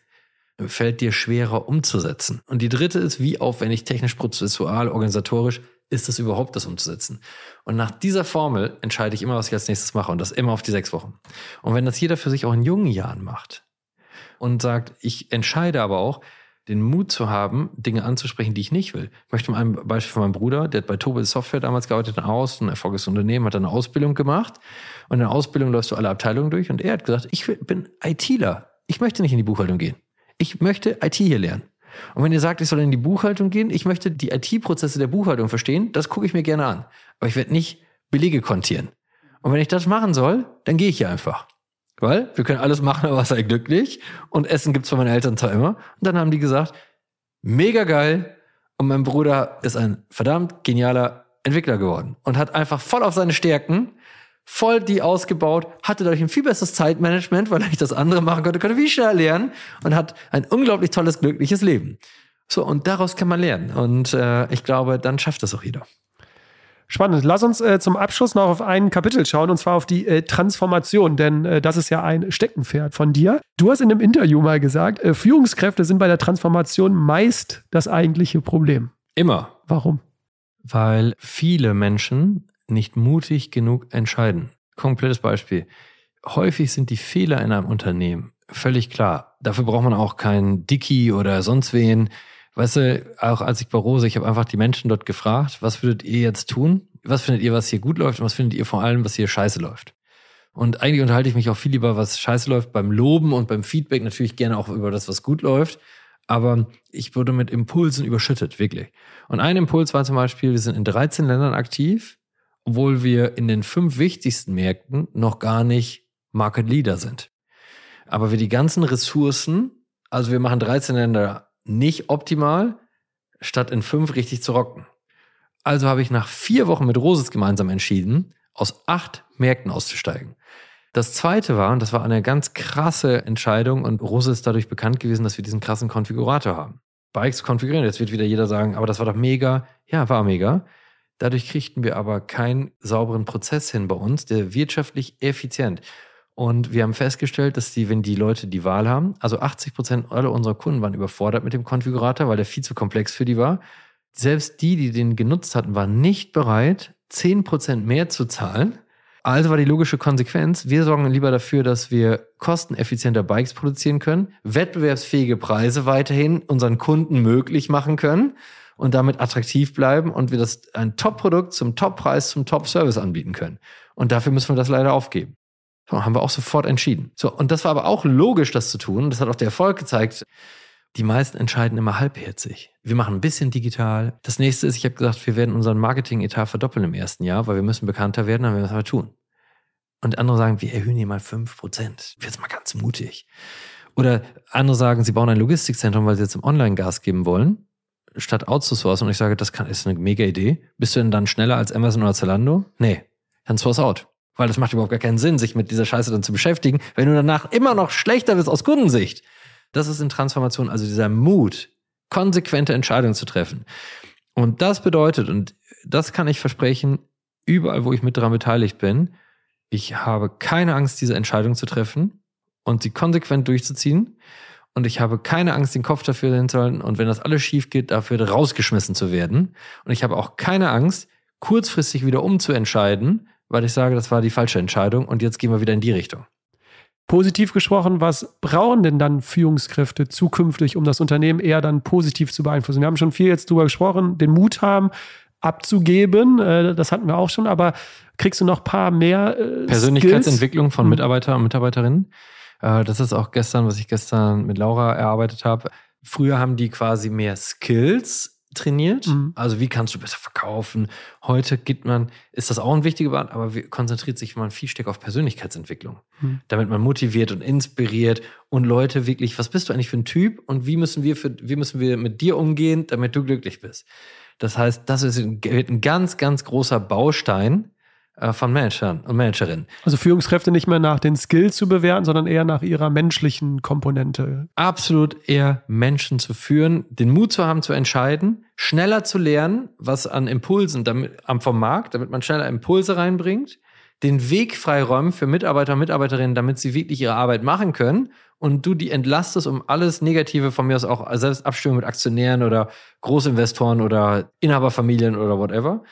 fällt dir schwerer umzusetzen. Und die dritte ist, wie aufwendig technisch, prozessual, organisatorisch ist es überhaupt, das umzusetzen? Und nach dieser Formel entscheide ich immer, was ich als nächstes mache und das immer auf die sechs Wochen. Und wenn das jeder für sich auch in jungen Jahren macht und sagt, ich entscheide aber auch, den Mut zu haben, Dinge anzusprechen, die ich nicht will. Ich möchte mal ein Beispiel von meinem Bruder, der hat bei Tobe Software damals gearbeitet, aus, ein erfolgreiches Unternehmen, hat eine Ausbildung gemacht und in der Ausbildung läufst du alle Abteilungen durch und er hat gesagt, ich bin ITler. Ich möchte nicht in die Buchhaltung gehen. Ich möchte IT hier lernen. Und wenn ihr sagt, ich soll in die Buchhaltung gehen, ich möchte die IT-Prozesse der Buchhaltung verstehen, das gucke ich mir gerne an. Aber ich werde nicht Belege kontieren. Und wenn ich das machen soll, dann gehe ich hier einfach. Weil wir können alles machen, aber sei glücklich. Und Essen gibt's von meinen Eltern zwar immer. Und dann haben die gesagt, mega geil. Und mein Bruder ist ein verdammt genialer Entwickler geworden und hat einfach voll auf seine Stärken, voll die ausgebaut, hatte dadurch ein viel besseres Zeitmanagement, weil er nicht das andere machen konnte, konnte viel schneller lernen und hat ein unglaublich tolles, glückliches Leben. So, und daraus kann man lernen. Und äh, ich glaube, dann schafft das auch jeder. Spannend. Lass uns äh, zum Abschluss noch auf ein Kapitel schauen, und zwar auf die äh, Transformation, denn äh, das ist ja ein Steckenpferd von dir. Du hast in einem Interview mal gesagt, äh, Führungskräfte sind bei der Transformation meist das eigentliche Problem. Immer. Warum? Weil viele Menschen nicht mutig genug entscheiden. Komplettes Beispiel. Häufig sind die Fehler in einem Unternehmen völlig klar. Dafür braucht man auch keinen Dicky oder sonst wen Weißt du, auch als ich bei Rose, ich habe einfach die Menschen dort gefragt, was würdet ihr jetzt tun? Was findet ihr, was hier gut läuft und was findet ihr vor allem, was hier scheiße läuft? Und eigentlich unterhalte ich mich auch viel lieber, was scheiße läuft, beim Loben und beim Feedback natürlich gerne auch über das, was gut läuft. Aber ich wurde mit Impulsen überschüttet, wirklich. Und ein Impuls war zum Beispiel, wir sind in 13 Ländern aktiv, obwohl wir in den fünf wichtigsten Märkten noch gar nicht Market Leader sind. Aber wir die ganzen Ressourcen, also wir machen 13 Länder nicht optimal, statt in fünf richtig zu rocken. Also habe ich nach vier Wochen mit Roses gemeinsam entschieden, aus acht Märkten auszusteigen. Das zweite war, und das war eine ganz krasse Entscheidung, und Rose ist dadurch bekannt gewesen, dass wir diesen krassen Konfigurator haben. Bikes konfigurieren. Jetzt wird wieder jeder sagen, aber das war doch mega. Ja, war mega. Dadurch kriegten wir aber keinen sauberen Prozess hin bei uns, der wirtschaftlich effizient. Und wir haben festgestellt, dass die, wenn die Leute die Wahl haben, also 80 Prozent aller unserer Kunden waren überfordert mit dem Konfigurator, weil der viel zu komplex für die war. Selbst die, die den genutzt hatten, waren nicht bereit, 10 Prozent mehr zu zahlen. Also war die logische Konsequenz, wir sorgen lieber dafür, dass wir kosteneffizienter Bikes produzieren können, wettbewerbsfähige Preise weiterhin unseren Kunden möglich machen können und damit attraktiv bleiben und wir das ein Top-Produkt zum Top-Preis, zum Top-Service anbieten können. Und dafür müssen wir das leider aufgeben. So, haben wir auch sofort entschieden. So, und das war aber auch logisch, das zu tun. Das hat auch der Erfolg gezeigt. Die meisten entscheiden immer halbherzig. Wir machen ein bisschen digital. Das nächste ist, ich habe gesagt, wir werden unseren Marketing-Etat verdoppeln im ersten Jahr, weil wir müssen bekannter werden, dann werden wir das aber tun. Und andere sagen, wir erhöhen hier mal fünf Prozent. Jetzt mal ganz mutig. Oder andere sagen, sie bauen ein Logistikzentrum, weil sie jetzt im Online-Gas geben wollen, statt outzusourcen. Und ich sage, das kann, ist eine mega Idee. Bist du denn dann schneller als Amazon oder Zalando? Nee, dann source out. Weil das macht überhaupt gar keinen Sinn, sich mit dieser Scheiße dann zu beschäftigen, wenn du danach immer noch schlechter bist aus Kundensicht. Das ist in Transformation, also dieser Mut, konsequente Entscheidungen zu treffen. Und das bedeutet, und das kann ich versprechen, überall, wo ich mit daran beteiligt bin, ich habe keine Angst, diese Entscheidung zu treffen und sie konsequent durchzuziehen. Und ich habe keine Angst, den Kopf dafür hinzuhalten und wenn das alles schief geht, dafür rausgeschmissen zu werden. Und ich habe auch keine Angst, kurzfristig wieder umzuentscheiden, weil ich sage, das war die falsche Entscheidung und jetzt gehen wir wieder in die Richtung. Positiv gesprochen, was brauchen denn dann Führungskräfte zukünftig, um das Unternehmen eher dann positiv zu beeinflussen? Wir haben schon viel jetzt drüber gesprochen, den Mut haben, abzugeben, äh, das hatten wir auch schon, aber kriegst du noch ein paar mehr äh, Persönlichkeitsentwicklung Skills? von hm. Mitarbeiter und Mitarbeiterinnen? Äh, das ist auch gestern, was ich gestern mit Laura erarbeitet habe. Früher haben die quasi mehr Skills trainiert. Mhm. Also wie kannst du besser verkaufen? Heute gibt man, ist das auch ein wichtiger Part, aber konzentriert sich man viel stärker auf Persönlichkeitsentwicklung, mhm. damit man motiviert und inspiriert und Leute wirklich, was bist du eigentlich für ein Typ und wie müssen wir für, wie müssen wir mit dir umgehen, damit du glücklich bist? Das heißt, das ist ein, wird ein ganz, ganz großer Baustein von Managern und Managerinnen. Also Führungskräfte nicht mehr nach den Skills zu bewerten, sondern eher nach ihrer menschlichen Komponente. Absolut eher Menschen zu führen, den Mut zu haben zu entscheiden, schneller zu lernen, was an Impulsen damit, vom Markt, damit man schneller Impulse reinbringt, den Weg freiräumen für Mitarbeiter und Mitarbeiterinnen, damit sie wirklich ihre Arbeit machen können und du die entlastest, um alles Negative von mir aus auch selbst Abstimmung mit Aktionären oder Großinvestoren oder Inhaberfamilien oder whatever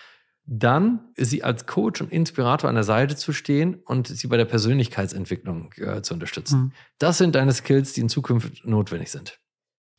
dann sie als Coach und Inspirator an der Seite zu stehen und sie bei der Persönlichkeitsentwicklung äh, zu unterstützen. Mhm. Das sind deine Skills, die in Zukunft notwendig sind.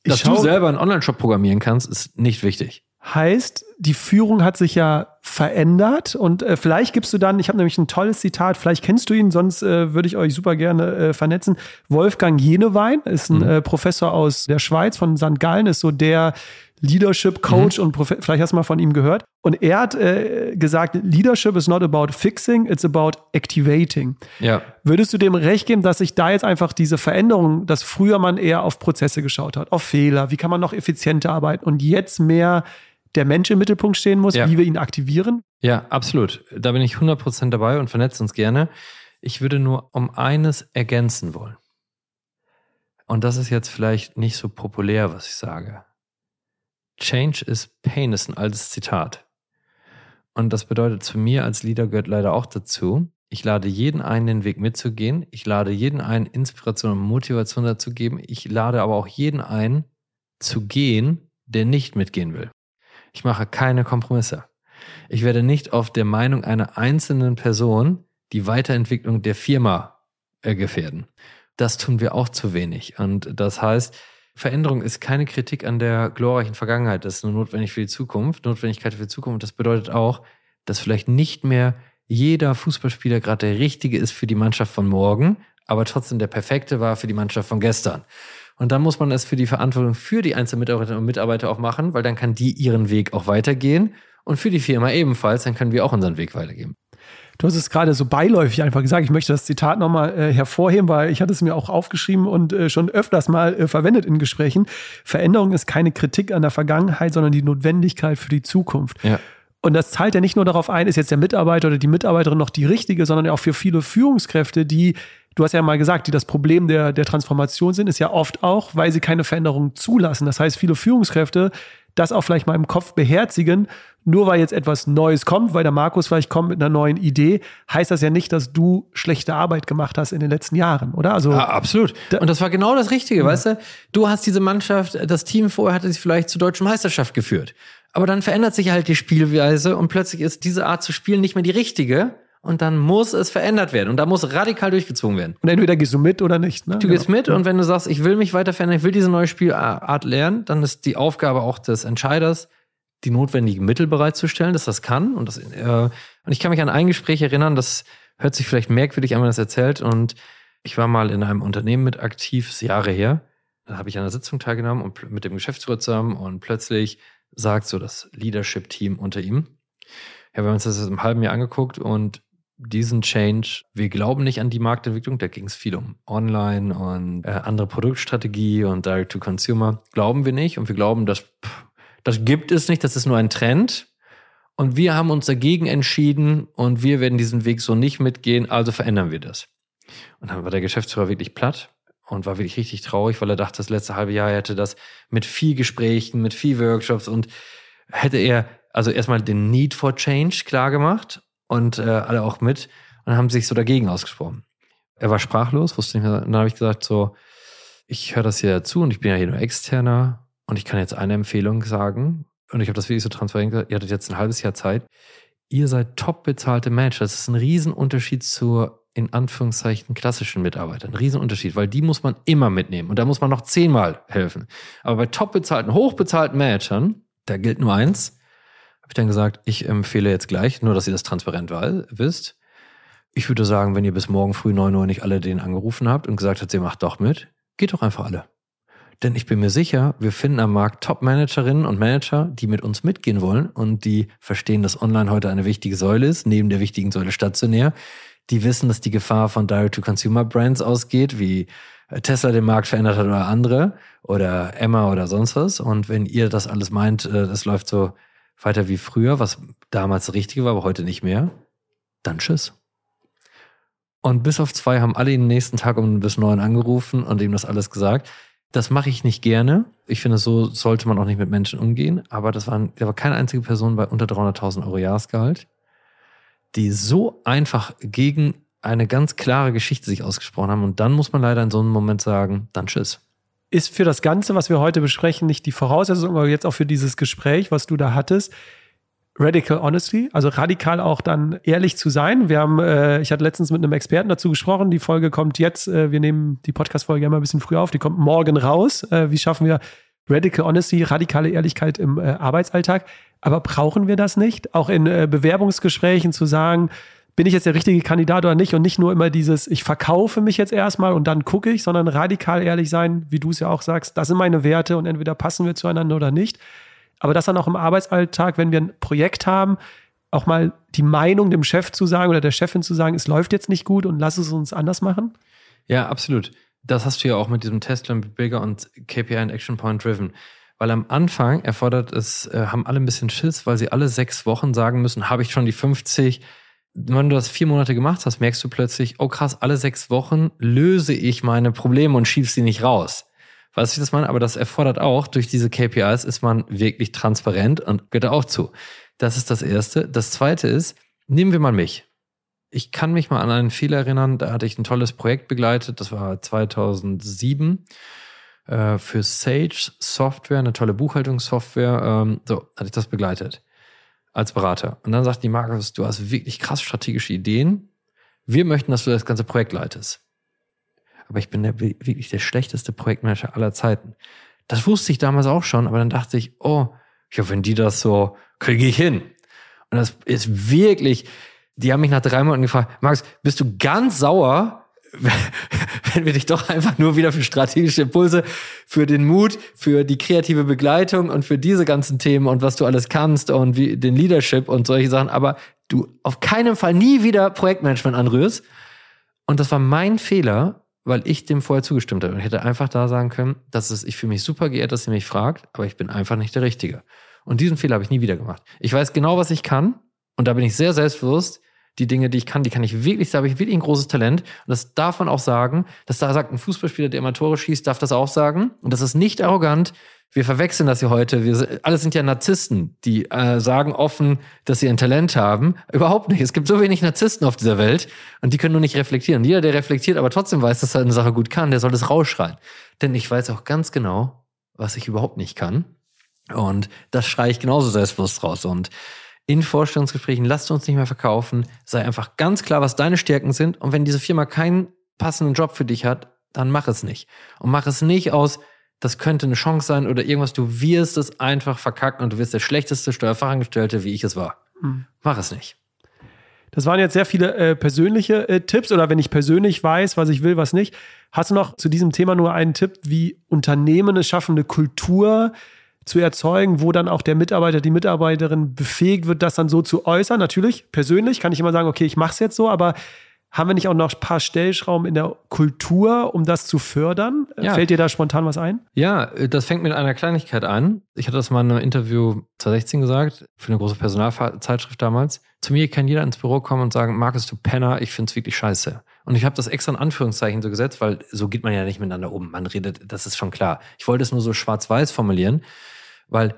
Dass du selber einen Online-Shop programmieren kannst, ist nicht wichtig. Heißt, die Führung hat sich ja verändert und äh, vielleicht gibst du dann, ich habe nämlich ein tolles Zitat, vielleicht kennst du ihn, sonst äh, würde ich euch super gerne äh, vernetzen. Wolfgang Jenewein ist ein mhm. Äh, Professor aus der Schweiz von St. Gallen, ist so der Leadership Coach mhm. und Profe vielleicht hast du mal von ihm gehört. Und er hat äh, gesagt, Leadership is not about fixing, it's about activating. Ja. Würdest du dem recht geben, dass sich da jetzt einfach diese Veränderung, dass früher man eher auf Prozesse geschaut hat, auf Fehler, wie kann man noch effizienter arbeiten und jetzt mehr der Mensch im Mittelpunkt stehen muss, ja. wie wir ihn aktivieren? Ja, absolut. Da bin ich 100% dabei und vernetzt uns gerne. Ich würde nur um eines ergänzen wollen. Und das ist jetzt vielleicht nicht so populär, was ich sage. Change is pain ist ein altes Zitat. Und das bedeutet zu mir als Leader gehört leider auch dazu. Ich lade jeden ein, den Weg mitzugehen. Ich lade jeden ein, Inspiration und Motivation dazu geben. Ich lade aber auch jeden ein, zu gehen, der nicht mitgehen will. Ich mache keine Kompromisse. Ich werde nicht auf der Meinung einer einzelnen Person die Weiterentwicklung der Firma äh, gefährden. Das tun wir auch zu wenig. Und das heißt, Veränderung ist keine Kritik an der glorreichen Vergangenheit. Das ist nur notwendig für die Zukunft, Notwendigkeit für die Zukunft. Das bedeutet auch, dass vielleicht nicht mehr jeder Fußballspieler gerade der richtige ist für die Mannschaft von morgen, aber trotzdem der perfekte war für die Mannschaft von gestern. Und dann muss man es für die Verantwortung für die einzelnen Mitarbeiterinnen und Mitarbeiter auch machen, weil dann kann die ihren Weg auch weitergehen und für die Firma ebenfalls, dann können wir auch unseren Weg weitergeben. Du hast es gerade so beiläufig einfach gesagt. Ich möchte das Zitat nochmal äh, hervorheben, weil ich hatte es mir auch aufgeschrieben und äh, schon öfters mal äh, verwendet in Gesprächen. Veränderung ist keine Kritik an der Vergangenheit, sondern die Notwendigkeit für die Zukunft. Ja. Und das zahlt ja nicht nur darauf ein, ist jetzt der Mitarbeiter oder die Mitarbeiterin noch die richtige, sondern auch für viele Führungskräfte, die, du hast ja mal gesagt, die das Problem der, der Transformation sind, ist ja oft auch, weil sie keine Veränderung zulassen. Das heißt, viele Führungskräfte das auch vielleicht mal im Kopf beherzigen. Nur weil jetzt etwas Neues kommt, weil der Markus vielleicht kommt mit einer neuen Idee, heißt das ja nicht, dass du schlechte Arbeit gemacht hast in den letzten Jahren, oder? Also ja, absolut. Und das war genau das Richtige, ja. weißt du? Du hast diese Mannschaft, das Team vorher hatte sich vielleicht zur deutschen Meisterschaft geführt. Aber dann verändert sich halt die Spielweise und plötzlich ist diese Art zu spielen nicht mehr die richtige und dann muss es verändert werden und da muss radikal durchgezogen werden. Und entweder gehst du mit oder nicht. Ne? Du genau. gehst mit und wenn du sagst, ich will mich weiter verändern, ich will diese neue Spielart lernen, dann ist die Aufgabe auch des Entscheiders, die notwendigen Mittel bereitzustellen, dass das kann. Und, das, äh, und ich kann mich an ein Gespräch erinnern, das hört sich vielleicht merkwürdig an, wenn man das erzählt. Und ich war mal in einem Unternehmen mit aktiv, ist Jahre her. Da habe ich an einer Sitzung teilgenommen und mit dem Geschäftsführer zusammen und plötzlich sagt so das Leadership-Team unter ihm, ja, wir haben uns das im halben Jahr angeguckt und diesen Change, wir glauben nicht an die Marktentwicklung, da ging es viel um Online und äh, andere Produktstrategie und Direct-to-Consumer. Glauben wir nicht und wir glauben, dass das gibt es nicht, das ist nur ein Trend. Und wir haben uns dagegen entschieden und wir werden diesen Weg so nicht mitgehen, also verändern wir das. Und dann war der Geschäftsführer wirklich platt und war wirklich richtig traurig, weil er dachte, das letzte halbe Jahr hätte das mit viel Gesprächen, mit viel Workshops und hätte er also erstmal den Need for Change klar gemacht und äh, alle auch mit und haben sich so dagegen ausgesprochen. Er war sprachlos, wusste nicht mehr. Und dann habe ich gesagt, so, ich höre das hier zu und ich bin ja hier nur externer und ich kann jetzt eine Empfehlung sagen und ich habe das wirklich so transparent gesagt, ihr hattet jetzt ein halbes Jahr Zeit. Ihr seid top bezahlte Manager. Das ist ein Riesenunterschied zur in Anführungszeichen klassischen Mitarbeitern. Ein Riesenunterschied, weil die muss man immer mitnehmen und da muss man noch zehnmal helfen. Aber bei top bezahlten, hochbezahlten Managern, da gilt nur eins, ich dann gesagt, ich empfehle jetzt gleich, nur dass ihr das transparent wisst. Ich würde sagen, wenn ihr bis morgen früh 9 Uhr nicht alle den angerufen habt und gesagt habt, ihr macht doch mit, geht doch einfach alle. Denn ich bin mir sicher, wir finden am Markt Top-Managerinnen und Manager, die mit uns mitgehen wollen und die verstehen, dass online heute eine wichtige Säule ist, neben der wichtigen Säule stationär. Die wissen, dass die Gefahr von Direct-to-Consumer-Brands ausgeht, wie Tesla den Markt verändert hat oder andere oder Emma oder sonst was. Und wenn ihr das alles meint, äh, das läuft so weiter wie früher, was damals das Richtige war, aber heute nicht mehr, dann tschüss. Und bis auf zwei haben alle ihn nächsten Tag um bis neun angerufen und ihm das alles gesagt. Das mache ich nicht gerne. Ich finde, so sollte man auch nicht mit Menschen umgehen. Aber das waren, da war keine einzige Person bei unter 300.000 Euro Jahresgehalt, die so einfach gegen eine ganz klare Geschichte sich ausgesprochen haben. Und dann muss man leider in so einem Moment sagen, dann tschüss. Ist für das Ganze, was wir heute besprechen, nicht die Voraussetzung, aber jetzt auch für dieses Gespräch, was du da hattest, Radical Honesty, also radikal auch dann ehrlich zu sein. Wir haben, äh, ich hatte letztens mit einem Experten dazu gesprochen. Die Folge kommt jetzt, äh, wir nehmen die Podcast-Folge immer ein bisschen früher auf, die kommt morgen raus. Äh, wie schaffen wir Radical Honesty, radikale Ehrlichkeit im äh, Arbeitsalltag? Aber brauchen wir das nicht? Auch in äh, Bewerbungsgesprächen zu sagen, bin ich jetzt der richtige Kandidat oder nicht? Und nicht nur immer dieses, ich verkaufe mich jetzt erstmal und dann gucke ich, sondern radikal ehrlich sein, wie du es ja auch sagst, das sind meine Werte und entweder passen wir zueinander oder nicht. Aber das dann auch im Arbeitsalltag, wenn wir ein Projekt haben, auch mal die Meinung dem Chef zu sagen oder der Chefin zu sagen, es läuft jetzt nicht gut und lass es uns anders machen? Ja, absolut. Das hast du ja auch mit diesem Test Bigger und KPI und Action Point Driven. Weil am Anfang erfordert es, äh, haben alle ein bisschen Schiss, weil sie alle sechs Wochen sagen müssen, habe ich schon die 50. Wenn du das vier Monate gemacht hast, merkst du plötzlich, oh krass, alle sechs Wochen löse ich meine Probleme und schieb sie nicht raus. Weißt du, das meine? Aber das erfordert auch, durch diese KPIs ist man wirklich transparent und gehört auch zu. Das ist das Erste. Das Zweite ist, nehmen wir mal mich. Ich kann mich mal an einen Fehler erinnern, da hatte ich ein tolles Projekt begleitet, das war 2007 äh, für Sage Software, eine tolle Buchhaltungssoftware. Ähm, so, hatte ich das begleitet als Berater. Und dann sagt die Markus, du hast wirklich krass strategische Ideen. Wir möchten, dass du das ganze Projekt leitest aber ich bin der, wirklich der schlechteste Projektmanager aller Zeiten. Das wusste ich damals auch schon, aber dann dachte ich, oh, ja, wenn die das so, kriege ich hin. Und das ist wirklich, die haben mich nach drei Monaten gefragt, Max, bist du ganz sauer, wenn wir dich doch einfach nur wieder für strategische Impulse, für den Mut, für die kreative Begleitung und für diese ganzen Themen und was du alles kannst und wie den Leadership und solche Sachen, aber du auf keinen Fall nie wieder Projektmanagement anrührst. Und das war mein Fehler, weil ich dem vorher zugestimmt habe und hätte einfach da sagen können, dass es, ich fühle mich super geehrt, dass ihr mich fragt, aber ich bin einfach nicht der Richtige. Und diesen Fehler habe ich nie wieder gemacht. Ich weiß genau, was ich kann und da bin ich sehr selbstbewusst. Die Dinge, die ich kann, die kann ich wirklich, da habe ich wirklich ein großes Talent. Und das darf man auch sagen. Das da sagt ein Fußballspieler, der immer Tore schießt, darf das auch sagen. Und das ist nicht arrogant, wir verwechseln das hier heute. Wir alle sind ja Narzissten, die äh, sagen offen, dass sie ein Talent haben. Überhaupt nicht. Es gibt so wenig Narzissten auf dieser Welt und die können nur nicht reflektieren. Jeder, der reflektiert, aber trotzdem weiß, dass er eine Sache gut kann, der soll das rausschreien. Denn ich weiß auch ganz genau, was ich überhaupt nicht kann. Und das schreie ich genauso selbstbewusst raus. Und in Vorstellungsgesprächen, lasst uns nicht mehr verkaufen. Sei einfach ganz klar, was deine Stärken sind. Und wenn diese Firma keinen passenden Job für dich hat, dann mach es nicht. Und mach es nicht aus, das könnte eine Chance sein oder irgendwas, du wirst es einfach verkacken und du wirst der schlechteste Steuerfachangestellte, wie ich es war. Hm. Mach es nicht. Das waren jetzt sehr viele äh, persönliche äh, Tipps oder wenn ich persönlich weiß, was ich will, was nicht. Hast du noch zu diesem Thema nur einen Tipp, wie Unternehmen es schaffen, eine Kultur zu erzeugen, wo dann auch der Mitarbeiter, die Mitarbeiterin befähigt wird, das dann so zu äußern? Natürlich, persönlich kann ich immer sagen, okay, ich mache es jetzt so, aber haben wir nicht auch noch ein paar Stellschrauben in der Kultur, um das zu fördern? Ja. Fällt dir da spontan was ein? Ja, das fängt mit einer Kleinigkeit an. Ich hatte das mal in einem Interview 2016 gesagt, für eine große Personalzeitschrift damals. Zu mir kann jeder ins Büro kommen und sagen, Markus, du Penner, ich find's wirklich scheiße. Und ich habe das extra in Anführungszeichen so gesetzt, weil so geht man ja nicht miteinander um. Man redet, das ist schon klar. Ich wollte es nur so schwarz-weiß formulieren, weil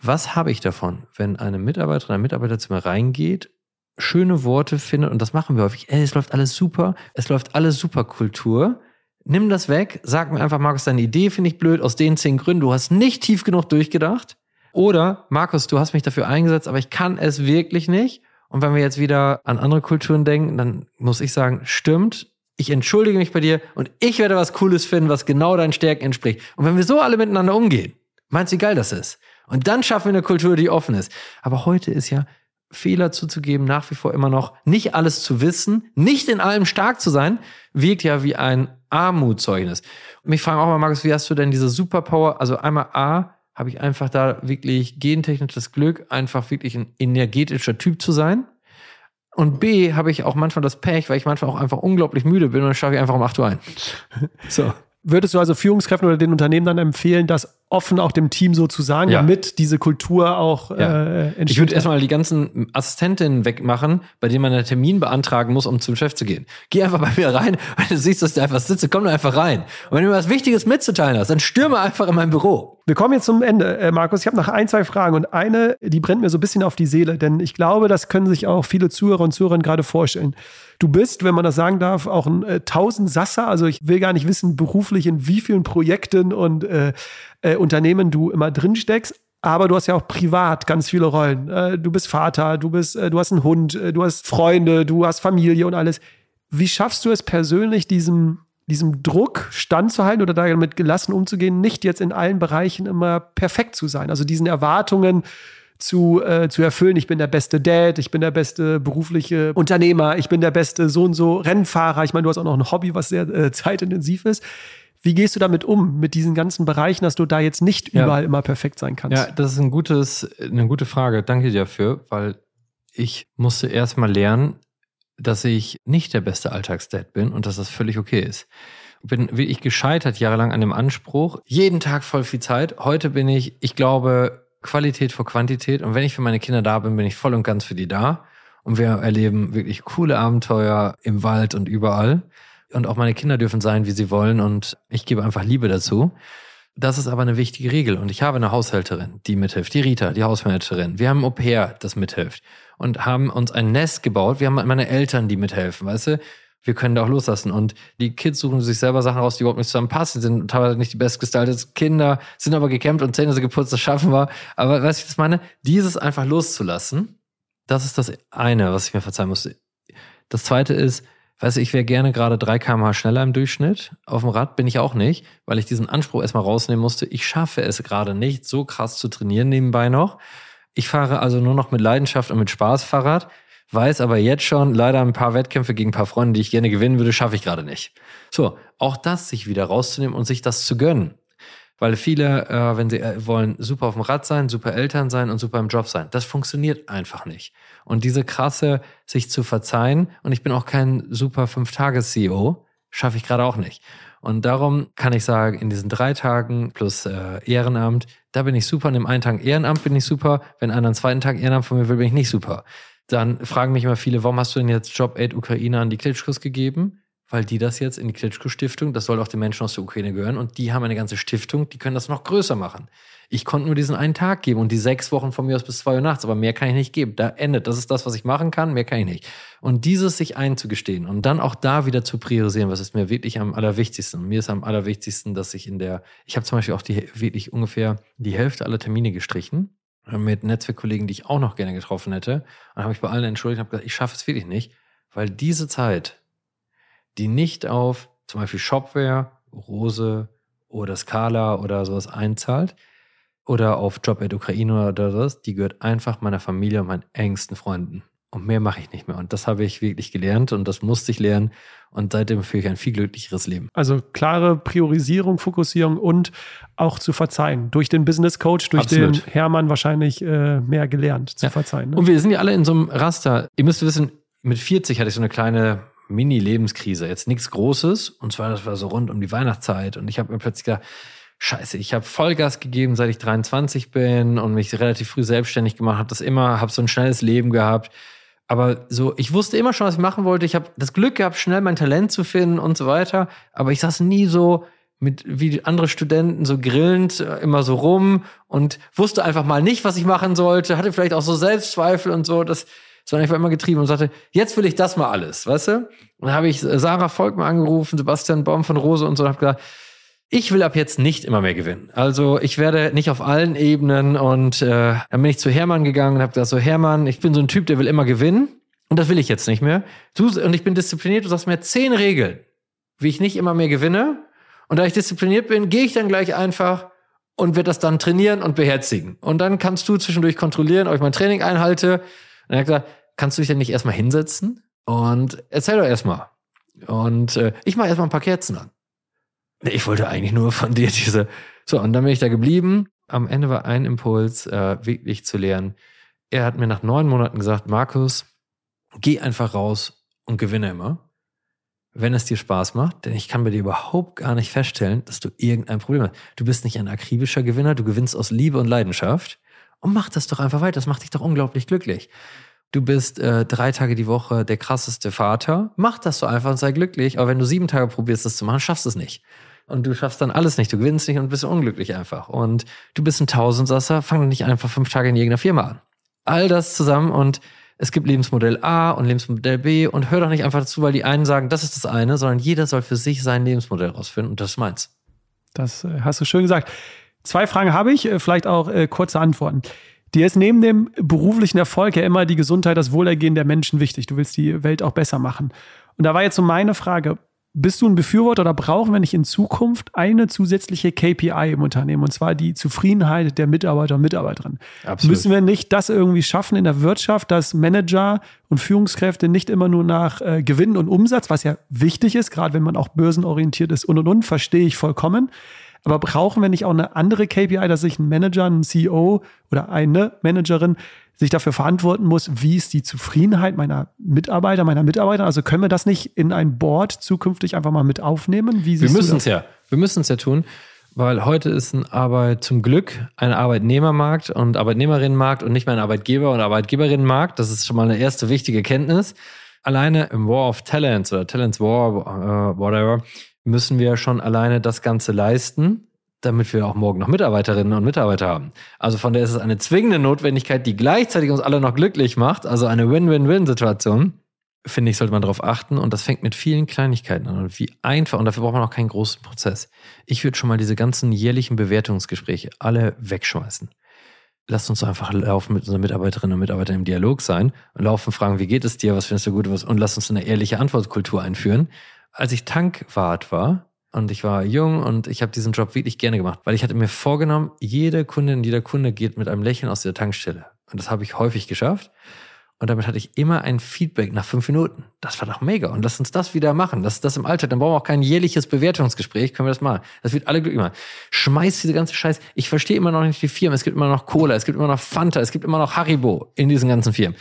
was habe ich davon, wenn eine Mitarbeiterin, ein Mitarbeiter zu mir reingeht schöne Worte findet, und das machen wir häufig, ey, es läuft alles super, es läuft alles super Kultur. Nimm das weg, sag mir einfach, Markus, deine Idee finde ich blöd, aus den zehn Gründen, du hast nicht tief genug durchgedacht. Oder, Markus, du hast mich dafür eingesetzt, aber ich kann es wirklich nicht. Und wenn wir jetzt wieder an andere Kulturen denken, dann muss ich sagen, stimmt, ich entschuldige mich bei dir und ich werde was Cooles finden, was genau deinen Stärken entspricht. Und wenn wir so alle miteinander umgehen, meinst du, wie geil das ist? Und dann schaffen wir eine Kultur, die offen ist. Aber heute ist ja, Fehler zuzugeben, nach wie vor immer noch nicht alles zu wissen, nicht in allem stark zu sein, wirkt ja wie ein Armutszeugnis. Und mich fragen auch mal, Markus, wie hast du denn diese Superpower? Also einmal A, habe ich einfach da wirklich gentechnisch das Glück, einfach wirklich ein energetischer Typ zu sein. Und B, habe ich auch manchmal das Pech, weil ich manchmal auch einfach unglaublich müde bin und dann schaffe ich einfach um 8 Uhr ein. So. Würdest du also Führungskräften oder den Unternehmen dann empfehlen, das offen auch dem Team so zu sagen, ja. damit diese Kultur auch ja. äh, entsteht? Ich würde erstmal die ganzen Assistentinnen wegmachen, bei denen man einen Termin beantragen muss, um zum Chef zu gehen. Geh einfach bei mir rein, wenn du siehst, dass ich da einfach sitze, komm doch einfach rein. Und wenn du was Wichtiges mitzuteilen hast, dann stürme einfach in mein Büro. Wir kommen jetzt zum Ende, äh, Markus. Ich habe noch ein, zwei Fragen und eine, die brennt mir so ein bisschen auf die Seele, denn ich glaube, das können sich auch viele Zuhörer und Zuhörerinnen gerade vorstellen. Du bist, wenn man das sagen darf, auch ein äh, Tausendsasser. Also ich will gar nicht wissen, beruflich in wie vielen Projekten und äh, äh, Unternehmen du immer drin steckst. Aber du hast ja auch privat ganz viele Rollen. Äh, du bist Vater, du bist, äh, du hast einen Hund, äh, du hast Freunde, du hast Familie und alles. Wie schaffst du es persönlich, diesem, diesem Druck standzuhalten oder damit gelassen umzugehen, nicht jetzt in allen Bereichen immer perfekt zu sein? Also diesen Erwartungen zu, äh, zu erfüllen. Ich bin der beste Dad, ich bin der beste berufliche Unternehmer, ich bin der beste so und so Rennfahrer. Ich meine, du hast auch noch ein Hobby, was sehr äh, zeitintensiv ist. Wie gehst du damit um, mit diesen ganzen Bereichen, dass du da jetzt nicht ja. überall immer perfekt sein kannst? Ja, das ist ein gutes, eine gute Frage. Danke dir dafür, weil ich musste erst mal lernen, dass ich nicht der beste Alltagsdad bin und dass das völlig okay ist. Ich bin wirklich gescheitert jahrelang an dem Anspruch, jeden Tag voll viel Zeit. Heute bin ich, ich glaube, Qualität vor Quantität. Und wenn ich für meine Kinder da bin, bin ich voll und ganz für die da. Und wir erleben wirklich coole Abenteuer im Wald und überall. Und auch meine Kinder dürfen sein, wie sie wollen. Und ich gebe einfach Liebe dazu. Das ist aber eine wichtige Regel. Und ich habe eine Haushälterin, die mithilft. Die Rita, die Hausmanagerin. Wir haben ein Au-pair, das mithilft. Und haben uns ein Nest gebaut. Wir haben meine Eltern, die mithelfen. Weißt du, wir können da auch loslassen. Und die Kids suchen sich selber Sachen raus, die überhaupt nicht zusammenpassen, sind teilweise nicht die bestgestalteten Kinder, sind aber gekämpft und Zähne sind geputzt, das schaffen wir. Aber weißt du, ich das meine? Dieses einfach loszulassen, das ist das eine, was ich mir verzeihen muss. Das zweite ist, weißt du, ich wäre gerne gerade 3 km schneller im Durchschnitt. Auf dem Rad bin ich auch nicht, weil ich diesen Anspruch erstmal rausnehmen musste. Ich schaffe es gerade nicht, so krass zu trainieren nebenbei noch. Ich fahre also nur noch mit Leidenschaft und mit Spaß Fahrrad weiß aber jetzt schon, leider ein paar Wettkämpfe gegen ein paar Freunde, die ich gerne gewinnen würde, schaffe ich gerade nicht. So, auch das sich wieder rauszunehmen und sich das zu gönnen. Weil viele, äh, wenn sie äh, wollen, super auf dem Rad sein, super Eltern sein und super im Job sein. Das funktioniert einfach nicht. Und diese krasse, sich zu verzeihen, und ich bin auch kein super Fünf-Tages-CEO, schaffe ich gerade auch nicht. Und darum kann ich sagen, in diesen drei Tagen plus äh, Ehrenamt, da bin ich super. Und im einen Tag Ehrenamt bin ich super. Wenn einer einen zweiten Tag Ehrenamt von mir will, bin ich nicht super. Dann fragen mich immer viele, warum hast du denn jetzt Job Aid Ukraine an die Klitschkos gegeben? Weil die das jetzt in die Klitschko-Stiftung, das soll auch den Menschen aus der Ukraine gehören, und die haben eine ganze Stiftung, die können das noch größer machen. Ich konnte nur diesen einen Tag geben und die sechs Wochen von mir aus bis zwei Uhr nachts, aber mehr kann ich nicht geben. Da endet. Das ist das, was ich machen kann, mehr kann ich nicht. Und dieses sich einzugestehen und dann auch da wieder zu priorisieren, was ist mir wirklich am allerwichtigsten. Mir ist am allerwichtigsten, dass ich in der, ich habe zum Beispiel auch die wirklich ungefähr die Hälfte aller Termine gestrichen mit Netzwerkkollegen, die ich auch noch gerne getroffen hätte. Und habe ich bei allen entschuldigt und habe gesagt, ich schaffe es wirklich nicht, weil diese Zeit, die nicht auf zum Beispiel Shopware, Rose oder Scala oder sowas einzahlt oder auf Job at Ukraine oder das, die gehört einfach meiner Familie und meinen engsten Freunden. Und mehr mache ich nicht mehr. Und das habe ich wirklich gelernt und das musste ich lernen. Und seitdem führe ich ein viel glücklicheres Leben. Also klare Priorisierung, Fokussierung und auch zu verzeihen. Durch den Business Coach, durch Absolut. den Hermann wahrscheinlich äh, mehr gelernt zu ja. verzeihen. Ne? Und wir sind ja alle in so einem Raster. Ihr müsst wissen, mit 40 hatte ich so eine kleine Mini-Lebenskrise. Jetzt nichts Großes. Und zwar, das war so rund um die Weihnachtszeit. Und ich habe mir plötzlich gedacht, Scheiße, ich habe Vollgas gegeben, seit ich 23 bin und mich relativ früh selbstständig gemacht, habe das immer, habe so ein schnelles Leben gehabt, aber so, ich wusste immer schon, was ich machen wollte. Ich habe das Glück gehabt, schnell mein Talent zu finden und so weiter. Aber ich saß nie so mit wie andere Studenten so grillend äh, immer so rum und wusste einfach mal nicht, was ich machen sollte. Hatte vielleicht auch so Selbstzweifel und so. Das, sondern ich war immer getrieben und sagte, jetzt will ich das mal alles, weißt du? Und dann habe ich Sarah Volkmann angerufen, Sebastian Baum von Rose und so und habe gesagt, ich will ab jetzt nicht immer mehr gewinnen. Also ich werde nicht auf allen Ebenen und äh, dann bin ich zu Hermann gegangen und habe gesagt, so Hermann, ich bin so ein Typ, der will immer gewinnen und das will ich jetzt nicht mehr. Du, und ich bin diszipliniert, du sagst mir zehn Regeln, wie ich nicht immer mehr gewinne. Und da ich diszipliniert bin, gehe ich dann gleich einfach und werde das dann trainieren und beherzigen. Und dann kannst du zwischendurch kontrollieren, ob ich mein Training einhalte Er hat gesagt, kannst du dich denn nicht erstmal hinsetzen und erzähl doch erstmal. Und äh, ich mache erstmal ein paar Kerzen an. Ich wollte eigentlich nur von dir diese. So, und dann bin ich da geblieben. Am Ende war ein Impuls, äh, wirklich zu lernen. Er hat mir nach neun Monaten gesagt, Markus, geh einfach raus und gewinne immer wenn es dir Spaß macht, denn ich kann bei dir überhaupt gar nicht feststellen, dass du irgendein Problem hast. Du bist nicht ein akribischer Gewinner, du gewinnst aus Liebe und Leidenschaft und mach das doch einfach weiter. Das macht dich doch unglaublich glücklich. Du bist äh, drei Tage die Woche der krasseste Vater, mach das doch einfach und sei glücklich. Aber wenn du sieben Tage probierst, das zu machen, schaffst du es nicht. Und du schaffst dann alles nicht. Du gewinnst nicht und bist unglücklich einfach. Und du bist ein Tausendsasser, fang doch nicht einfach fünf Tage in irgendeiner Firma an. All das zusammen und es gibt Lebensmodell A und Lebensmodell B und hör doch nicht einfach dazu, weil die einen sagen, das ist das eine, sondern jeder soll für sich sein Lebensmodell rausfinden und das ist meins. Das äh, hast du schön gesagt. Zwei Fragen habe ich, äh, vielleicht auch äh, kurze Antworten. Dir ist neben dem beruflichen Erfolg ja immer die Gesundheit, das Wohlergehen der Menschen wichtig. Du willst die Welt auch besser machen. Und da war jetzt so meine Frage, bist du ein Befürworter oder brauchen wir nicht in Zukunft eine zusätzliche KPI im Unternehmen und zwar die Zufriedenheit der Mitarbeiter und Mitarbeiterinnen? Absolut. Müssen wir nicht das irgendwie schaffen in der Wirtschaft, dass Manager und Führungskräfte nicht immer nur nach äh, Gewinn und Umsatz, was ja wichtig ist, gerade wenn man auch börsenorientiert ist und und und, verstehe ich vollkommen. Aber brauchen wir nicht auch eine andere KPI, dass sich ein Manager, ein CEO oder eine Managerin sich dafür verantworten muss, wie ist die Zufriedenheit meiner Mitarbeiter, meiner Mitarbeiter. Also können wir das nicht in ein Board zukünftig einfach mal mit aufnehmen? Wir müssen es ja. Wir müssen es ja tun, weil heute ist ein Arbeit zum Glück ein Arbeitnehmermarkt und Arbeitnehmerinnenmarkt und nicht mehr ein Arbeitgeber- und Arbeitgeberinnenmarkt. Das ist schon mal eine erste wichtige Kenntnis. Alleine im War of Talents oder Talents War, uh, whatever, müssen wir schon alleine das Ganze leisten damit wir auch morgen noch Mitarbeiterinnen und Mitarbeiter haben. Also von der ist es eine zwingende Notwendigkeit, die gleichzeitig uns alle noch glücklich macht, also eine Win-Win-Win-Situation. Finde ich, sollte man darauf achten und das fängt mit vielen Kleinigkeiten an und wie einfach und dafür braucht man auch keinen großen Prozess. Ich würde schon mal diese ganzen jährlichen Bewertungsgespräche alle wegschmeißen. Lasst uns einfach laufen mit unseren Mitarbeiterinnen und Mitarbeitern im Dialog sein und laufen fragen, wie geht es dir, was findest du gut was und lasst uns eine ehrliche Antwortkultur einführen. Als ich Tankwart war, und ich war jung und ich habe diesen Job wirklich gerne gemacht, weil ich hatte mir vorgenommen, jede Kundin, jeder Kunde geht mit einem Lächeln aus der Tankstelle. Und das habe ich häufig geschafft. Und damit hatte ich immer ein Feedback nach fünf Minuten. Das war doch mega. Und lass uns das wieder machen. Das ist das im Alltag. Dann brauchen wir auch kein jährliches Bewertungsgespräch. Können wir das machen. Das wird alle glücklich machen. Schmeiß diese ganze Scheiße. Ich verstehe immer noch nicht die Firmen. Es gibt immer noch Cola. Es gibt immer noch Fanta. Es gibt immer noch Haribo in diesen ganzen Firmen.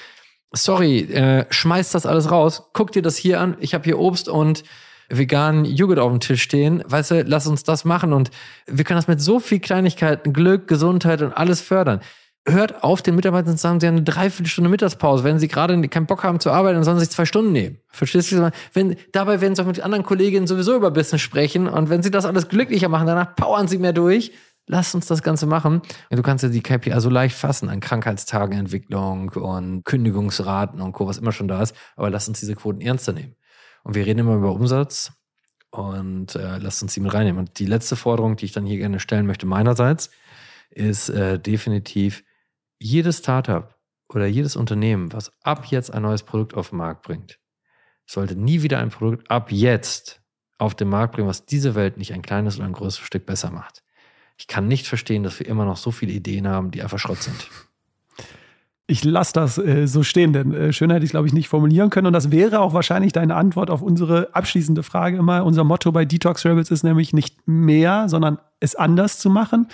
Sorry, äh, schmeiß das alles raus. Guck dir das hier an. Ich habe hier Obst und veganen Joghurt auf dem Tisch stehen. Weißt du, lass uns das machen und wir können das mit so viel Kleinigkeiten, Glück, Gesundheit und alles fördern. Hört auf, den Mitarbeitern zu sagen, sie haben eine Dreiviertelstunde Mittagspause. Wenn sie gerade keinen Bock haben zu arbeiten, dann sollen sie sich zwei Stunden nehmen. Verstehst du? Wenn, dabei werden sie auch mit anderen Kolleginnen sowieso über Business sprechen und wenn sie das alles glücklicher machen, danach powern sie mehr durch. Lass uns das Ganze machen. Du kannst ja die KPI so leicht fassen an Krankheitstagenentwicklung und Kündigungsraten und Co., was immer schon da ist. Aber lass uns diese Quoten ernster nehmen. Und wir reden immer über Umsatz und äh, lasst uns die mit reinnehmen. Und die letzte Forderung, die ich dann hier gerne stellen möchte, meinerseits, ist äh, definitiv jedes Startup oder jedes Unternehmen, was ab jetzt ein neues Produkt auf den Markt bringt, sollte nie wieder ein Produkt ab jetzt auf den Markt bringen, was diese Welt nicht ein kleines oder ein größeres Stück besser macht. Ich kann nicht verstehen, dass wir immer noch so viele Ideen haben, die einfach Schrott sind. Ich lasse das äh, so stehen, denn äh, schöner hätte ich, glaube ich, nicht formulieren können. Und das wäre auch wahrscheinlich deine Antwort auf unsere abschließende Frage immer. Unser Motto bei Detox Rebels ist nämlich nicht mehr, sondern es anders zu machen.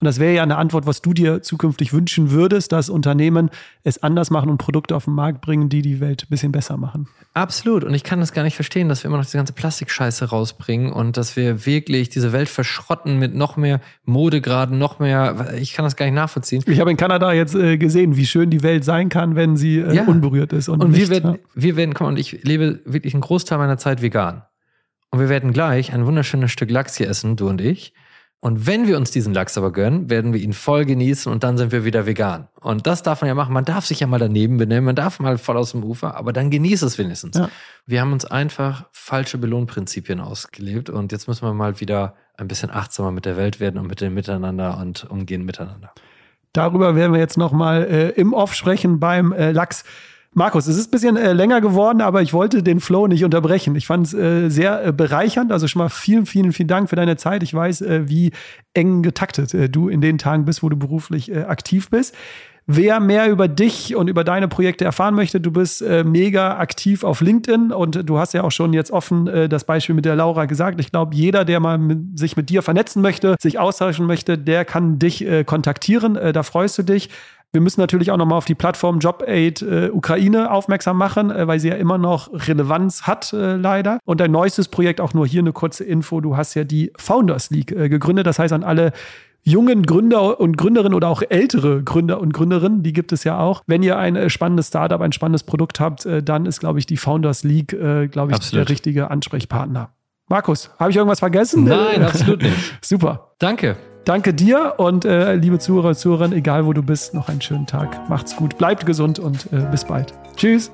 Und das wäre ja eine Antwort, was du dir zukünftig wünschen würdest, dass Unternehmen es anders machen und Produkte auf den Markt bringen, die die Welt ein bisschen besser machen. Absolut. Und ich kann das gar nicht verstehen, dass wir immer noch diese ganze Plastikscheiße rausbringen und dass wir wirklich diese Welt verschrotten mit noch mehr Modegraden, noch mehr. Ich kann das gar nicht nachvollziehen. Ich habe in Kanada jetzt äh, gesehen, wie schön die Welt sein kann, wenn sie äh, ja. unberührt ist. Und, und nicht, wir werden, ja. wir werden, komm, und ich lebe wirklich einen Großteil meiner Zeit vegan. Und wir werden gleich ein wunderschönes Stück Lachs hier essen, du und ich. Und wenn wir uns diesen Lachs aber gönnen, werden wir ihn voll genießen und dann sind wir wieder vegan. Und das darf man ja machen. Man darf sich ja mal daneben benehmen, man darf mal voll aus dem Ufer, aber dann genieße es wenigstens. Ja. Wir haben uns einfach falsche Belohnprinzipien ausgelebt und jetzt müssen wir mal wieder ein bisschen achtsamer mit der Welt werden und mit dem Miteinander und umgehen miteinander. Darüber werden wir jetzt nochmal äh, im Off sprechen beim äh, Lachs. Markus, es ist ein bisschen äh, länger geworden, aber ich wollte den Flow nicht unterbrechen. Ich fand es äh, sehr äh, bereichernd. Also schon mal vielen, vielen, vielen Dank für deine Zeit. Ich weiß, äh, wie eng getaktet äh, du in den Tagen bist, wo du beruflich äh, aktiv bist. Wer mehr über dich und über deine Projekte erfahren möchte, du bist äh, mega aktiv auf LinkedIn und du hast ja auch schon jetzt offen äh, das Beispiel mit der Laura gesagt. Ich glaube, jeder, der mal mit, sich mit dir vernetzen möchte, sich austauschen möchte, der kann dich äh, kontaktieren. Da freust du dich. Wir müssen natürlich auch nochmal auf die Plattform JobAid äh, Ukraine aufmerksam machen, äh, weil sie ja immer noch Relevanz hat, äh, leider. Und dein neuestes Projekt, auch nur hier eine kurze Info, du hast ja die Founders League äh, gegründet. Das heißt, an alle jungen Gründer und Gründerinnen oder auch ältere Gründer und Gründerinnen, die gibt es ja auch. Wenn ihr ein äh, spannendes Startup, ein spannendes Produkt habt, äh, dann ist, glaube ich, die Founders League, glaube ich, absolut. der richtige Ansprechpartner. Markus, habe ich irgendwas vergessen? Nein, absolut nicht. Super. Danke. Danke dir und äh, liebe Zuhörer Zuhörerinnen, egal wo du bist, noch einen schönen Tag. Macht's gut, bleibt gesund und äh, bis bald. Tschüss.